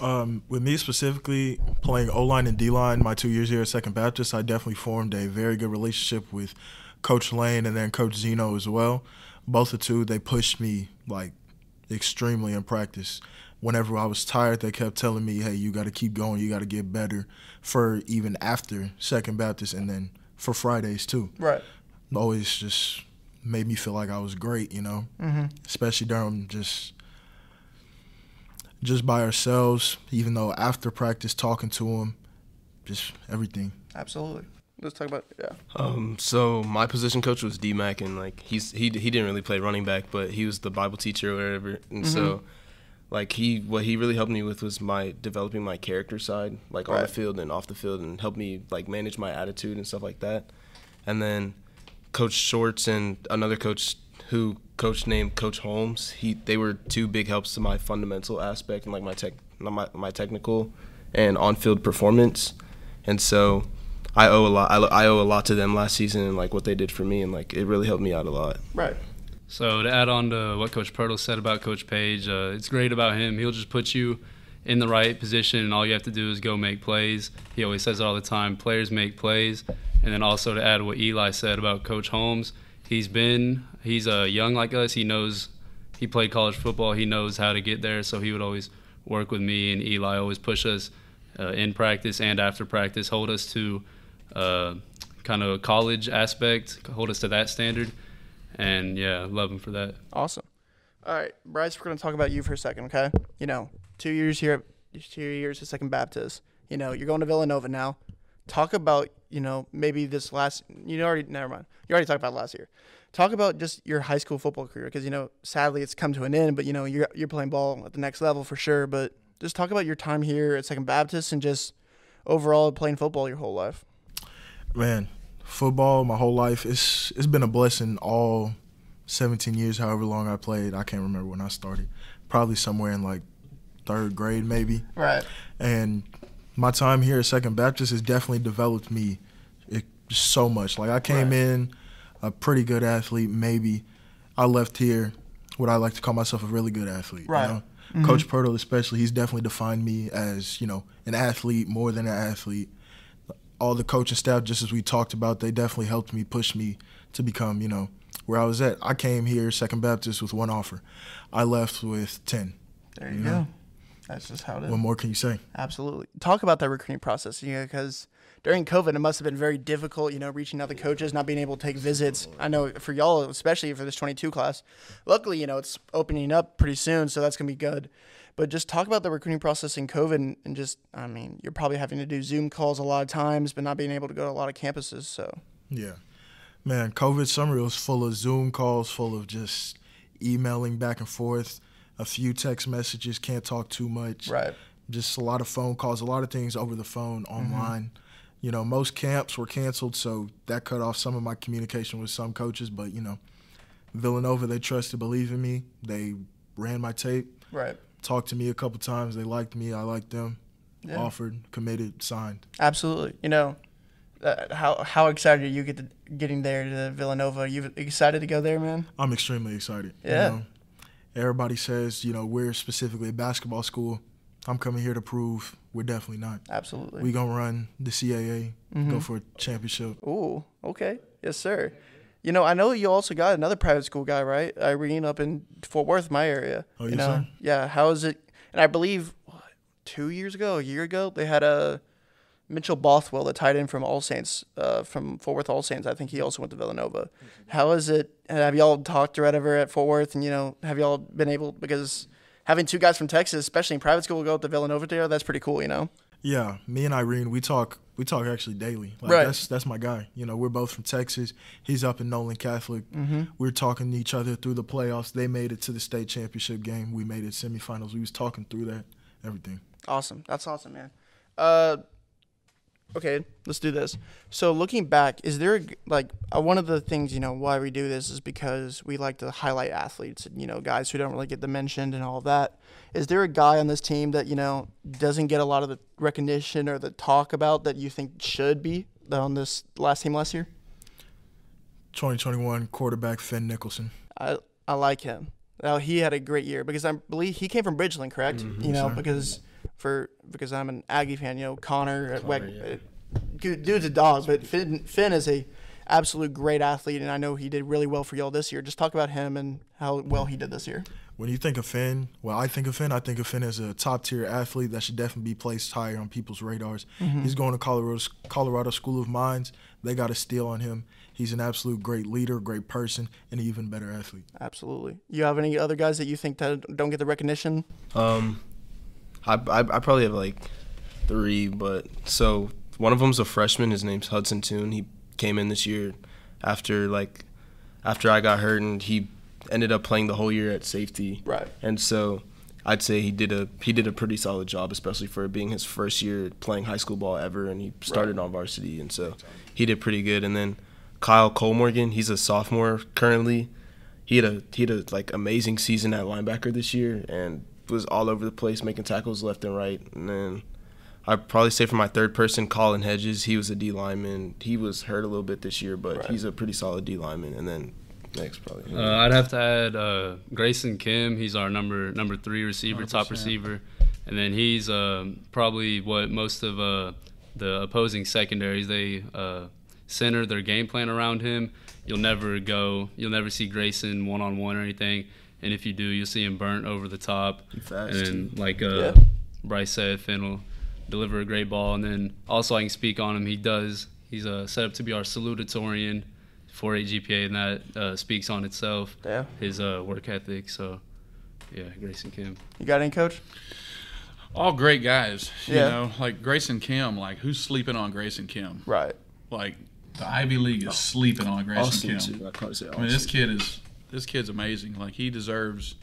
Um, with me specifically, playing O line and D line, my two years here at Second Baptist, I definitely formed a very good relationship with Coach Lane and then Coach Zeno as well. Both the two, they pushed me like extremely in practice. Whenever I was tired, they kept telling me, "Hey, you got to keep going. You got to get better." For even after Second Baptist, and then for Fridays too. Right. Always just made me feel like I was great, you know. Mm-hmm. Especially during just just by ourselves, even though after practice talking to him, just everything. Absolutely. Let's talk about yeah. Um, so my position coach was D-Mac, and like he's he he didn't really play running back, but he was the Bible teacher or whatever, and so like he what he really helped me with was my developing my character side, like on the field and off the field, and helped me like manage my attitude and stuff like that. And then Coach Shorts and another coach who coach named Coach Holmes, he they were two big helps to my fundamental aspect and like my tech my my technical and on-field performance, and so. I owe a lot. I, I owe a lot to them last season and like what they did for me, and like it really helped me out a lot. Right. So to add on to what Coach Pirtle said about Coach Page, uh, it's great about him. He'll just put you in the right position, and all you have to do is go make plays. He always says it all the time: players make plays. And then also to add what Eli said about Coach Holmes, he's been he's uh, young like us. He knows he played college football. He knows how to get there. So he would always work with me and Eli. Always push us uh, in practice and after practice, hold us to uh, kind of a college aspect, hold us to that standard, and yeah, love him for that. Awesome. All right, Bryce, we're going to talk about you for a second, okay? You know, two years here, two years at Second Baptist. You know, you're going to Villanova now. Talk about, you know, maybe this last, you already, never mind. You already talked about last year. Talk about just your high school football career because, you know, sadly it's come to an end, but, you know, you're, you're playing ball at the next level for sure. But just talk about your time here at Second Baptist and just overall playing football your whole life. Man, football my whole life, it's it's been a blessing all 17 years, however long I played. I can't remember when I started. Probably somewhere in like third grade, maybe. Right. And my time here at Second Baptist has definitely developed me so much. Like I came right. in a pretty good athlete, maybe. I left here what I like to call myself a really good athlete. Right. You know? mm-hmm. Coach Pirtle, especially, he's definitely defined me as you know an athlete more than an athlete. All the coaching staff, just as we talked about, they definitely helped me push me to become you know where I was at. I came here Second Baptist with one offer. I left with ten. There you, you go. Know? That's just how it is. What more can you say? Absolutely. Talk about that recruiting process, you know, because during COVID, it must have been very difficult, you know, reaching out to coaches, not being able to take visits. I know for y'all, especially for this 22 class. Luckily, you know, it's opening up pretty soon, so that's going to be good. But just talk about the recruiting process in COVID and just, I mean, you're probably having to do Zoom calls a lot of times, but not being able to go to a lot of campuses, so. Yeah. Man, COVID summer was full of Zoom calls, full of just emailing back and forth, a few text messages, can't talk too much. Right. Just a lot of phone calls, a lot of things over the phone, mm-hmm. online. Mm-hmm you know, most camps were canceled, so that cut off some of my communication with some coaches. But you know, Villanova, they trusted, believe in me. They ran my tape. Right. Talked to me a couple times. They liked me. I liked them. Yeah. Offered, committed, signed. Absolutely. You know, uh, how how excited are you get to, getting there to Villanova? You excited to go there, man? I'm extremely excited. Yeah. You know, everybody says, you know, we're specifically a basketball school. I'm coming here to prove we're definitely not. Absolutely. We gonna run the CAA, mm-hmm. go for a championship. Ooh, okay, yes, sir. You know, I know you also got another private school guy, right? Irene up in Fort Worth, my area. Oh, you, you know, yeah. How is it? And I believe what, two years ago, a year ago, they had a Mitchell Bothwell, the tight end from All Saints, uh, from Fort Worth All Saints. I think he also went to Villanova. How is it? Have y'all talked or whatever at Fort Worth? And you know, have y'all been able because having two guys from Texas, especially in private school, go to Villanova there, that's pretty cool, you know. Yeah, me and Irene, we talk. We talk actually daily. Like, right. That's that's my guy. You know, we're both from Texas. He's up in Nolan Catholic. Mm-hmm. We're talking to each other through the playoffs. They made it to the state championship game. We made it semifinals. We was talking through that, everything. Awesome. That's awesome, man. Uh, okay, let's do this. So looking back, is there like uh, one of the things you know why we do this is because we like to highlight athletes and you know guys who don't really get the mentioned and all of that. Is there a guy on this team that you know doesn't get a lot of the recognition or the talk about that you think should be on this last team last year? 2021 quarterback Finn Nicholson. I I like him. Now he had a great year because I believe he came from Bridgeland, correct? Mm-hmm, you know because for because I'm an Aggie fan. You know, Connor, Connor yeah. dude's a dog, but Finn, Finn is a absolute great athlete, and I know he did really well for y'all this year. Just talk about him and how well he did this year. When you think of Finn, well, I think of Finn. I think of Finn as a top tier athlete that should definitely be placed higher on people's radars. Mm-hmm. He's going to Colorado, Colorado School of Mines. They got a steal on him. He's an absolute great leader, great person, and an even better athlete. Absolutely. You have any other guys that you think that don't get the recognition? Um, I, I, I probably have like three, but so one of them's a freshman. His name's Hudson Toon. He came in this year after like after I got hurt, and he ended up playing the whole year at safety. Right. And so I'd say he did a he did a pretty solid job, especially for being his first year playing high school ball ever, and he started right. on varsity, and so he did pretty good. And then Kyle Colmorgan, he's a sophomore currently. He had a he had a like amazing season at linebacker this year, and was all over the place, making tackles left and right. And then I'd probably say for my third person, Colin Hedges. He was a D lineman. He was hurt a little bit this year, but right. he's a pretty solid D lineman. And then next probably. Uh, I'd have to add uh, Grayson Kim. He's our number number three receiver, 100%. top receiver, and then he's uh, probably what most of uh, the opposing secondaries they uh, center their game plan around him. You'll never go. You'll never see Grayson one on one or anything and if you do, you'll see him burnt over the top. Fast. And like uh, yeah. Bryce said, Finn will deliver a great ball. And then also I can speak on him. He does He's uh, set up to be our salutatorian for a GPA, and that uh, speaks on itself. Yeah. His uh, work ethic. So, yeah, Grayson Kim. You got any, coach? All great guys. You Yeah. know, like Grayson Kim. Like who's sleeping on Grayson Kim? Right. Like the Ivy League is sleeping on Grayson Austin Kim. too. I'd probably say I mean, this kid is this kid's amazing. Like he deserves,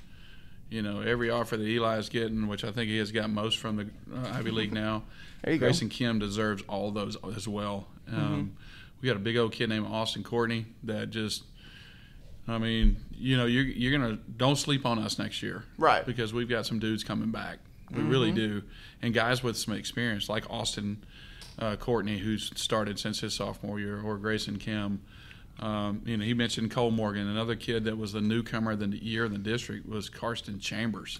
you know, every offer that Eli's getting, which I think he has got most from the uh, Ivy League now. There you go. Grayson Kim deserves all those as well. Um, We got a big old kid named Austin Courtney that just, I mean, you know, you're you're gonna don't sleep on us next year, Right. Because we've got some dudes coming back. We really do, and guys with some experience like Austin uh, Courtney, who's started since his sophomore year, or Grayson Kim. Um, you know, he mentioned Cole Morgan. Another kid that was the newcomer of the year in the district was Karsten Chambers.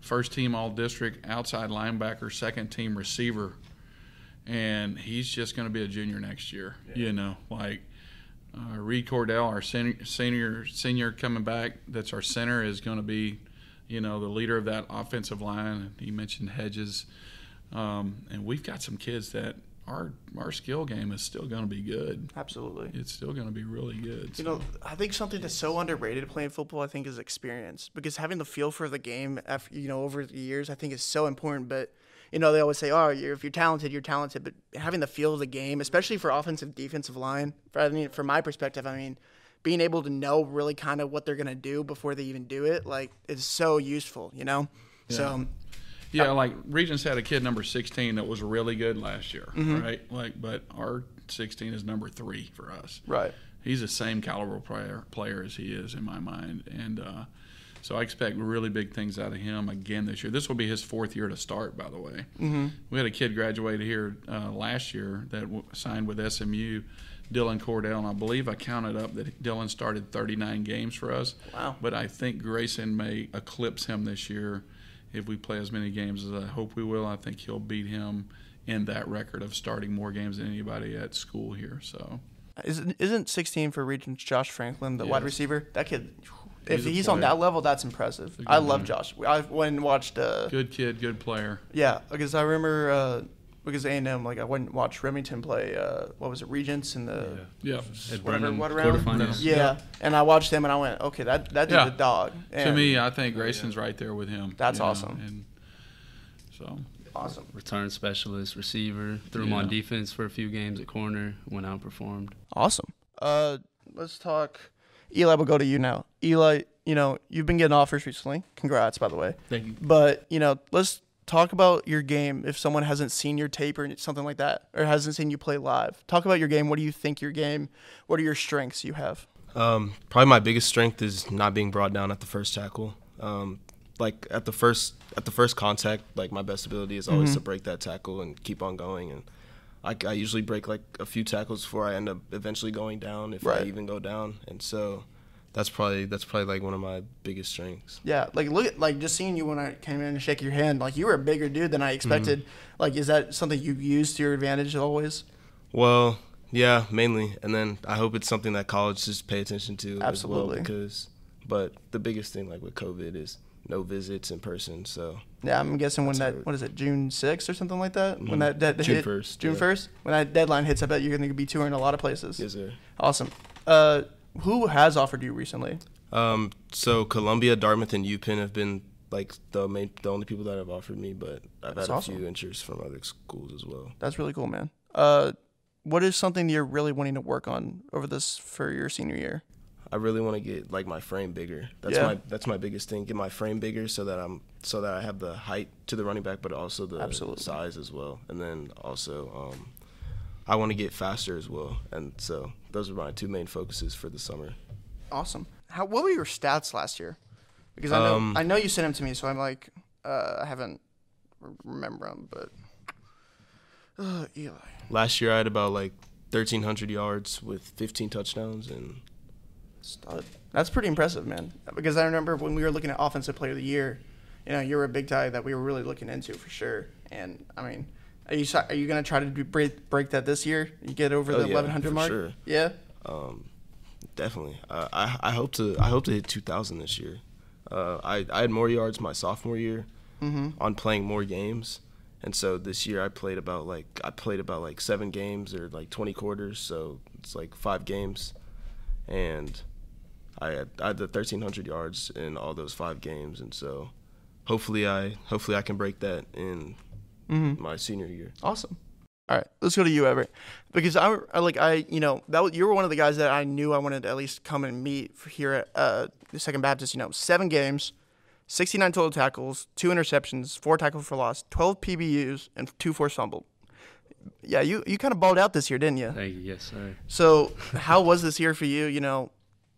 First team All District, outside linebacker, second team receiver, and he's just going to be a junior next year. You know, like uh, Reed Cordell, our senior, senior senior coming back. That's our center is going to be, you know, the leader of that offensive line. He mentioned Hedges, um, and we've got some kids that our our skill game is still going to be good. Absolutely. It's still going to be really good. You so. know, I think something that's so underrated playing football, I think, is experience. Because having the feel for the game, after, you know, over the years, I think is so important. But you know, they always say, "Oh, you're, if you're talented, you're talented." But having the feel of the game, especially for offensive, defensive line, for, I mean, from my perspective, I mean, being able to know really kind of what they're gonna do before they even do it, like, is so useful. You know, so Yeah, like Regents had a kid number 16 that was really good last year, Mm-hmm. right? Like, but our 16 is number three for us. right, He's the same caliber player player as he is in my mind, and uh, so I expect really big things out of him again this year. This will be his fourth year to start, by the way. Mm-hmm. We had a kid graduate here uh, last year that w- signed with SMU. Dylan Cordell, and I believe I counted up that Dylan started 39 games for us. Wow. But I think Grayson may eclipse him this year if we play as many games as I hope we will. I think he'll beat him in that record of starting more games than anybody at school here. So isn't isn't 16 for Regents Josh Franklin, the wide receiver? That kid. If He's he's on that level, that's impressive. I love player. Josh. I went and watched. Uh, good kid, good player. Yeah, because I remember uh, because A and M like I went and watched Remington play. Uh, what was it, Regents in the Yeah. Ed whatever what round? quarterfinals. Yeah. and I watched him and I went, okay, that that dude's Yeah. a dog. to me, I think Grayson's right there with him. That's you know, awesome. And so awesome, Return specialist, receiver. Threw him on defense for a few games at corner. Went out performed. awesome. Uh, let's talk. Eli, we'll go to you now. Eli, you know you've been getting offers recently. Congrats, by the way. Thank you. But you know, let's talk about your game. If someone hasn't seen your tape or something like that, or hasn't seen you play live, talk about your game. What do you think your game? What are your strengths you have? Um, probably my biggest strength is not being brought down at the first tackle. Um, like at the first at the first contact, like my best ability is always to break that tackle and keep on going. And I, I usually break like a few tackles before I end up eventually going down, if Right. I even go down. And so that's probably that's probably like one of my biggest strengths. Yeah, like look at like just seeing you when I came in and shake your hand, like you were a bigger dude than I expected. Like, is that something you use to your advantage always? Well, yeah, mainly, and then I hope it's something that college just pay attention to Absolutely. as well. Because, but the biggest thing like with COVID is no visits in person. So Yeah, I'm guessing when that hard. what is it, June sixth or something like that? When Mhm. that, that June 1st, June yeah. first, when that deadline hits, I bet you're going to be touring a lot of places. yes, sir. Awesome. Uh, who has offered you recently? Um, so Columbia, Dartmouth, and UPenn have been like the main, the only people that have offered me, but I've That's had a awesome. few interests from other schools as well. That's really cool, man. Uh, what is something you're really wanting to work on over this for your senior year? I really want to get like my frame bigger. That's Yeah. my that's my biggest thing. Get my frame bigger so that I'm so that I have the height to the running back, but also the Absolutely. size as well. And then also, um, I want to get faster as well. And so those are my two main focuses for the summer. Awesome. How what were your stats last year? Because I know Um, I know you sent them to me, so I'm like uh, I haven't remember them, but uh, Eli. Last year I had about like 1,300 yards with 15 touchdowns, and Stud. That's pretty impressive, man. Because I remember when we were looking at offensive player of the year, you know, you were a big guy that we were really looking into for sure. And I mean, are you are you gonna try to do, break break that this year? You get over Oh, the yeah, 1100 mark? sure. Yeah. um, definitely. Uh, I I hope to I hope to hit 2,000 this year. Uh, I I had more yards my sophomore year Mm-hmm. on playing more games, and so this year I played about like I played about like seven games or like 20 quarters, so it's like five games, and I had I had the 1,300 yards in all those five games, and so hopefully I hopefully I can break that in Mhm. my senior year. Awesome. All right, let's go to you, Everett, because I, I like I you know that was, you were one of the guys that I knew I wanted to at least come and meet for here at uh, the Second Baptist. You know, seven games, sixty nine total tackles, two interceptions, four tackles for loss, twelve PBUs, and two forced fumble. Yeah, you you kind of balled out this year, didn't you? Thank you. Yes, sir. So how was this year for you? You know,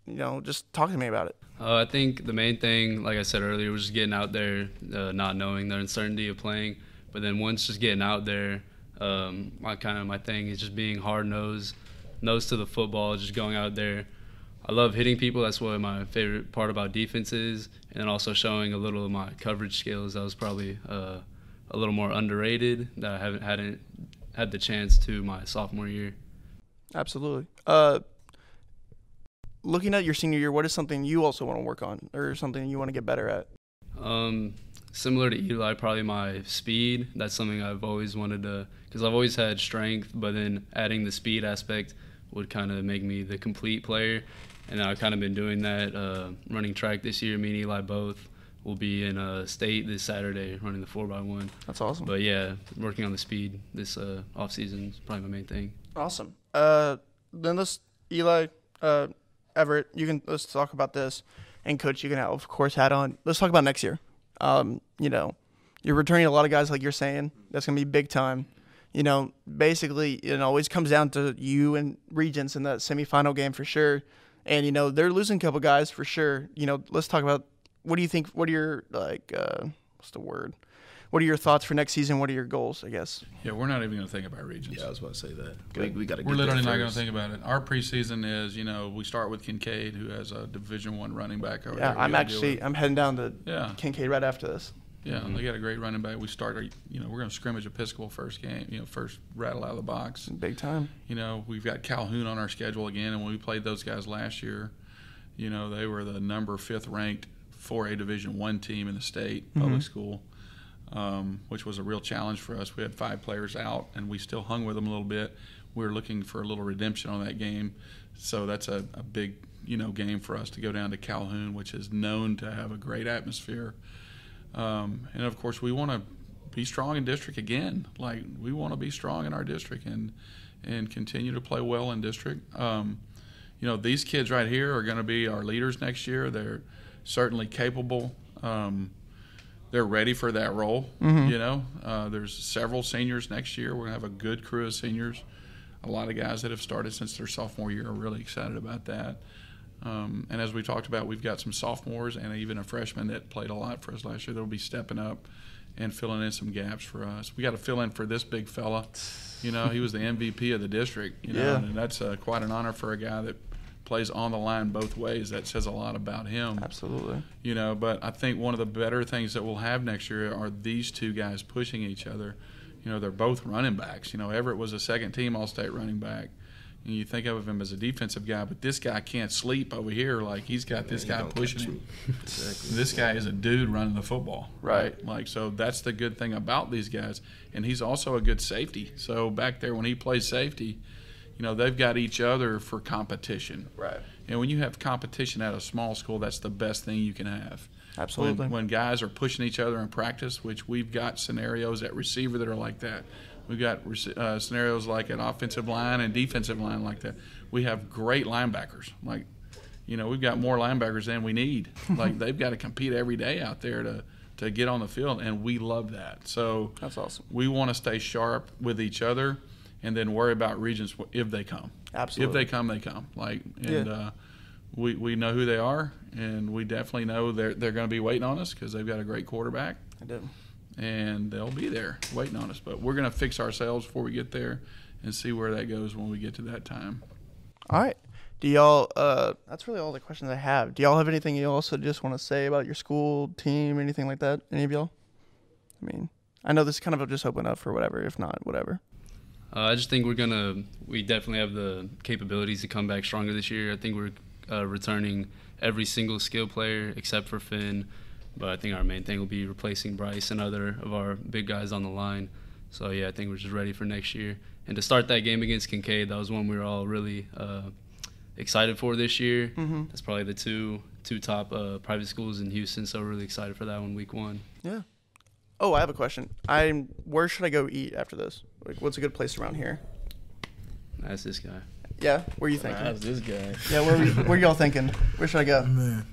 you know, just talk to me about it. Uh, I think the main thing, like I said earlier, was just getting out there, uh, not knowing the uncertainty of playing. But then once just getting out there, um, my kind of my thing is just being hard nosed, nose to the football, just going out there. I love hitting people. That's what my favorite part about defense is, and also showing a little of my coverage skills. That was probably uh, a little more underrated that I haven't hadn't had the chance to my sophomore year. Absolutely. Uh, looking at your senior year, what is something you also want to work on, or something you want to get better at? Um, similar to Eli, probably my speed. That's something I've always wanted to, because I've always had strength, but then adding the speed aspect would kind of make me the complete player. And I've kind of been doing that, uh, running track this year. Me and Eli both will be in uh, state this Saturday running the 4x1. That's awesome. But yeah, working on the speed this uh, off season is probably my main thing. Awesome. Uh, then let's Eli, uh, Everett. You can let's talk about this, and Coach, you can have, of course hat on. Let's talk about next year. Um, you know, you're returning a lot of guys like you're saying. That's gonna be big time. You know, basically, it always comes down to you and Regents in that semifinal game for sure. And you know, they're losing a couple guys for sure. You know, let's talk about what do you think? What are your like? Uh, what's the word? What are your thoughts for next season? What are your goals? I guess. Yeah, we're not even going to think about Regents. Yeah, I was about to say that. We, we got to. We're literally not going to think about it. Our preseason is, you know, we start with Kincaid, who has a Division One running back. Over Yeah, there I'm actually. I'm heading down to Yeah. Kincaid right after this. Yeah, they got a great running back. We start, our, you know, we're going to scrimmage Episcopal first game, you know, first rattle out of the box. Big time. You know, we've got Calhoun on our schedule again, and when we played those guys last year, you know, they were the number fifth ranked 4A Division One team in the state public Mhm. school, um, which was a real challenge for us. We had five players out, and we still hung with them a little bit. We were looking for a little redemption on that game, so that's a, a big, you know, game for us to go down to Calhoun, which is known to have a great atmosphere. Um, and of course, we want to be strong in district again. Like we want to be strong in our district and and continue to play well in district. Um, you know, these kids right here are going to be our leaders next year. They're certainly capable. Um, they're ready for that role. Mhm. You know, uh, there's several seniors next year. We're gonna have a good crew of seniors. A lot of guys that have started since their sophomore year are really excited about that. Um, and as we talked about, we've got some sophomores and even a freshman that played a lot for us last year. That'll be stepping up and filling in some gaps for us. We got to fill in for this big fella. You know, he was the MVP of the district. You know, Yeah. and that's uh, quite an honor for a guy that plays on the line both ways. That says a lot about him. Absolutely. You know, but I think one of the better things that we'll have next year are these two guys pushing each other. You know, they're both running backs. You know, Everett was a second team All State running back. And you think of him as a defensive guy, but this guy can't sleep over here. Like he's got this guy pushing him. Exactly. This guy is a dude running the football. Right. Like so that's the good thing about these guys. And he's also a good safety. So back there when he plays safety, you know, they've got each other for competition. Right. And when you have competition at a small school, that's the best thing you can have. Absolutely. When, when guys are pushing each other in practice, which we've got scenarios at receiver that are like that. We've got uh, scenarios like an offensive line and defensive line like that. We have great linebackers. Like, you know, we've got more linebackers than we need. like they've got to compete every day out there to to get on the field, and we love that. So That's awesome. we want to stay sharp with each other, and then worry about Regents if they come. Absolutely. If they come, they come. Like, and Yeah. uh, we we know who they are, and we definitely know they're they're going to be waiting on us because they've got a great quarterback, I did. and they'll be there waiting on us. But we're going to fix ourselves before we get there, and see where that goes when we get to that time. All right. Do y'all? Uh, that's really all the questions I have. Do y'all have anything you also just want to say about your school, team, anything like that? Any of y'all? I mean, I know this is kind of just open up for whatever. If not, whatever. Uh, I just think we're gonna. We definitely have the capabilities to come back stronger this year. I think we're uh, returning every single skill player except for Finn, But I think our main thing will be replacing Bryce and other of our big guys on the line. So yeah, I think we're just ready for next year. And to start that game against Kincaid, that was one we were all really uh, excited for this year. Mm-hmm. That's probably the two two top uh, private schools in Houston. So we're really excited for that one, week one. Yeah. Oh, I have a question. I'm. Where should I go eat after this? Like, what's a good place around here? That's this guy. Yeah. Where are you thinking? How's this guy? Yeah. Where we- Where y'all thinking? Where should I go? Man,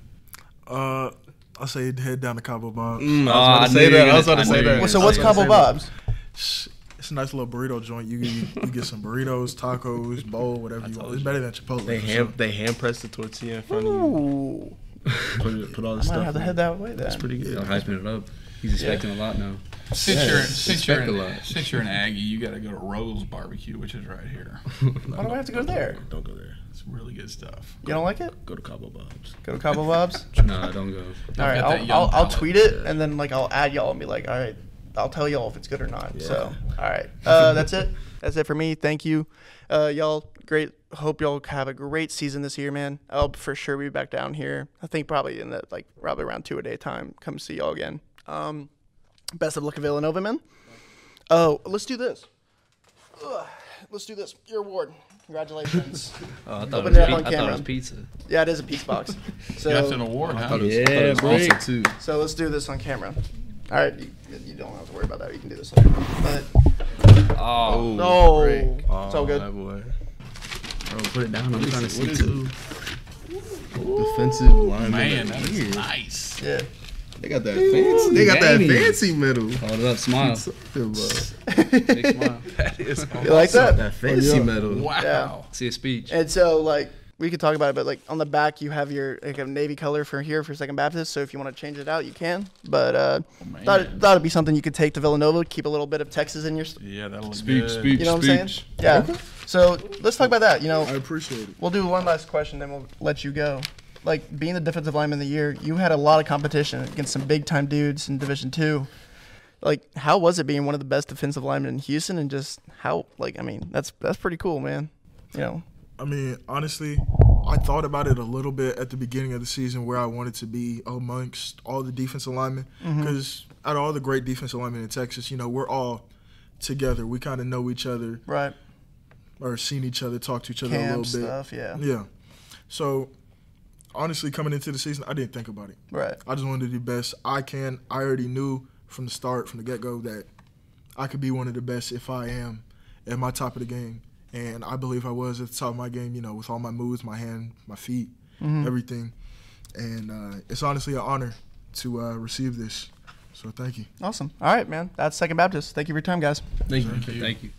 uh, I say head down to Cabo Bob's. Mm, I was about to say that. I was gonna- about to say knew you were that. gonna So what's Cabo Bob's? It's it's a nice little burrito joint. You you, you get some burritos, tacos, bowl, whatever you want. It's better than Chipotle. They for ham sure. they hand press the tortilla in front of you. Ooh. Put, it, put all the I might stuff. have to in head that way then. That's pretty good. Y'all hyping it up. He's expecting a lot now. Since Yeah, you're it's- since you're an, since you're an Aggie, you got to go to Roegel's Barbecue, which is right here. Why do I have to go there? Don't go there. It's really good stuff. You don't like it? Go to Cabo Bob's. Go to Cabo Bob's. Nah, don't go. All right, I'll, I'll, I'll tweet it and then like I'll add y'all and be like, all right, I'll tell y'all if it's good or not. Yeah. So, all right, uh, that's it. That's it for me. Thank you, uh, y'all. Great. Hope y'all have a great season this year, man. I'll for sure be back down here. I think probably in the like probably around two a day time. Come see y'all again. Um, best of luck Villanova, man. Oh, let's do this. Ugh, let's do this. Your award. Congratulations. Oh, I thought, Open it was, it up on I thought it camera. was pizza. yeah, it is a peace box. So That's an award, huh? Yeah, break. Also too. So let's do this on camera. All right, you, you don't have to worry about that. You can do this. Later. But Oh, no, break. it's all good. Oh, boy. bro, put it down. I'm trying to see What is too. Defensive lineman. Man, of that the is year. nice. Yeah. They got that fancy. They got that Danny. fancy medal. Hold it up, smile. Big smile. That is You like that? That fancy medal. Wow. Yeah. See a speech. And so like we could talk about it, but like on the back you have your like a navy color for here for Second Baptist. So if you want to change it out, you can. But uh, thought it, thought it'd be something you could take to Villanova, keep a little bit of Texas in your. Yeah, that'll look Speak, good. speak, You know what I'm speech. saying? Yeah. So let's talk about that. You know, I appreciate it. We'll do one last question, then we'll let you go. Like being the defensive lineman of the year, you had a lot of competition against some big time dudes in Division Two. Like, how was it being one of the best defensive linemen in Houston, and just how, like, I mean, that's that's pretty cool, man. You know, I mean, honestly, I thought about it a little bit at the beginning of the season where I wanted to be amongst all the defensive linemen. Mm-hmm. Because out of all the great defensive linemen in Texas, you know, we're all together. We kind of know each other right? or seen each other, talk to each other a little bit. stuff, yeah, Yeah. So, honestly, coming into the season, I didn't think about it. right. I just wanted to do the best I can. I already knew from the start, from the get go, that I could be one of the best if I am at my top of the game. And I believe I was at the top of my game, you know, with all my moves, my hand, my feet, Mm-hmm. everything. And uh, it's honestly an honor to uh, receive this. So thank you. Awesome. All right, man. That's Second Baptist. Thank you for your time, guys. Thank you. Thank you. Thank you.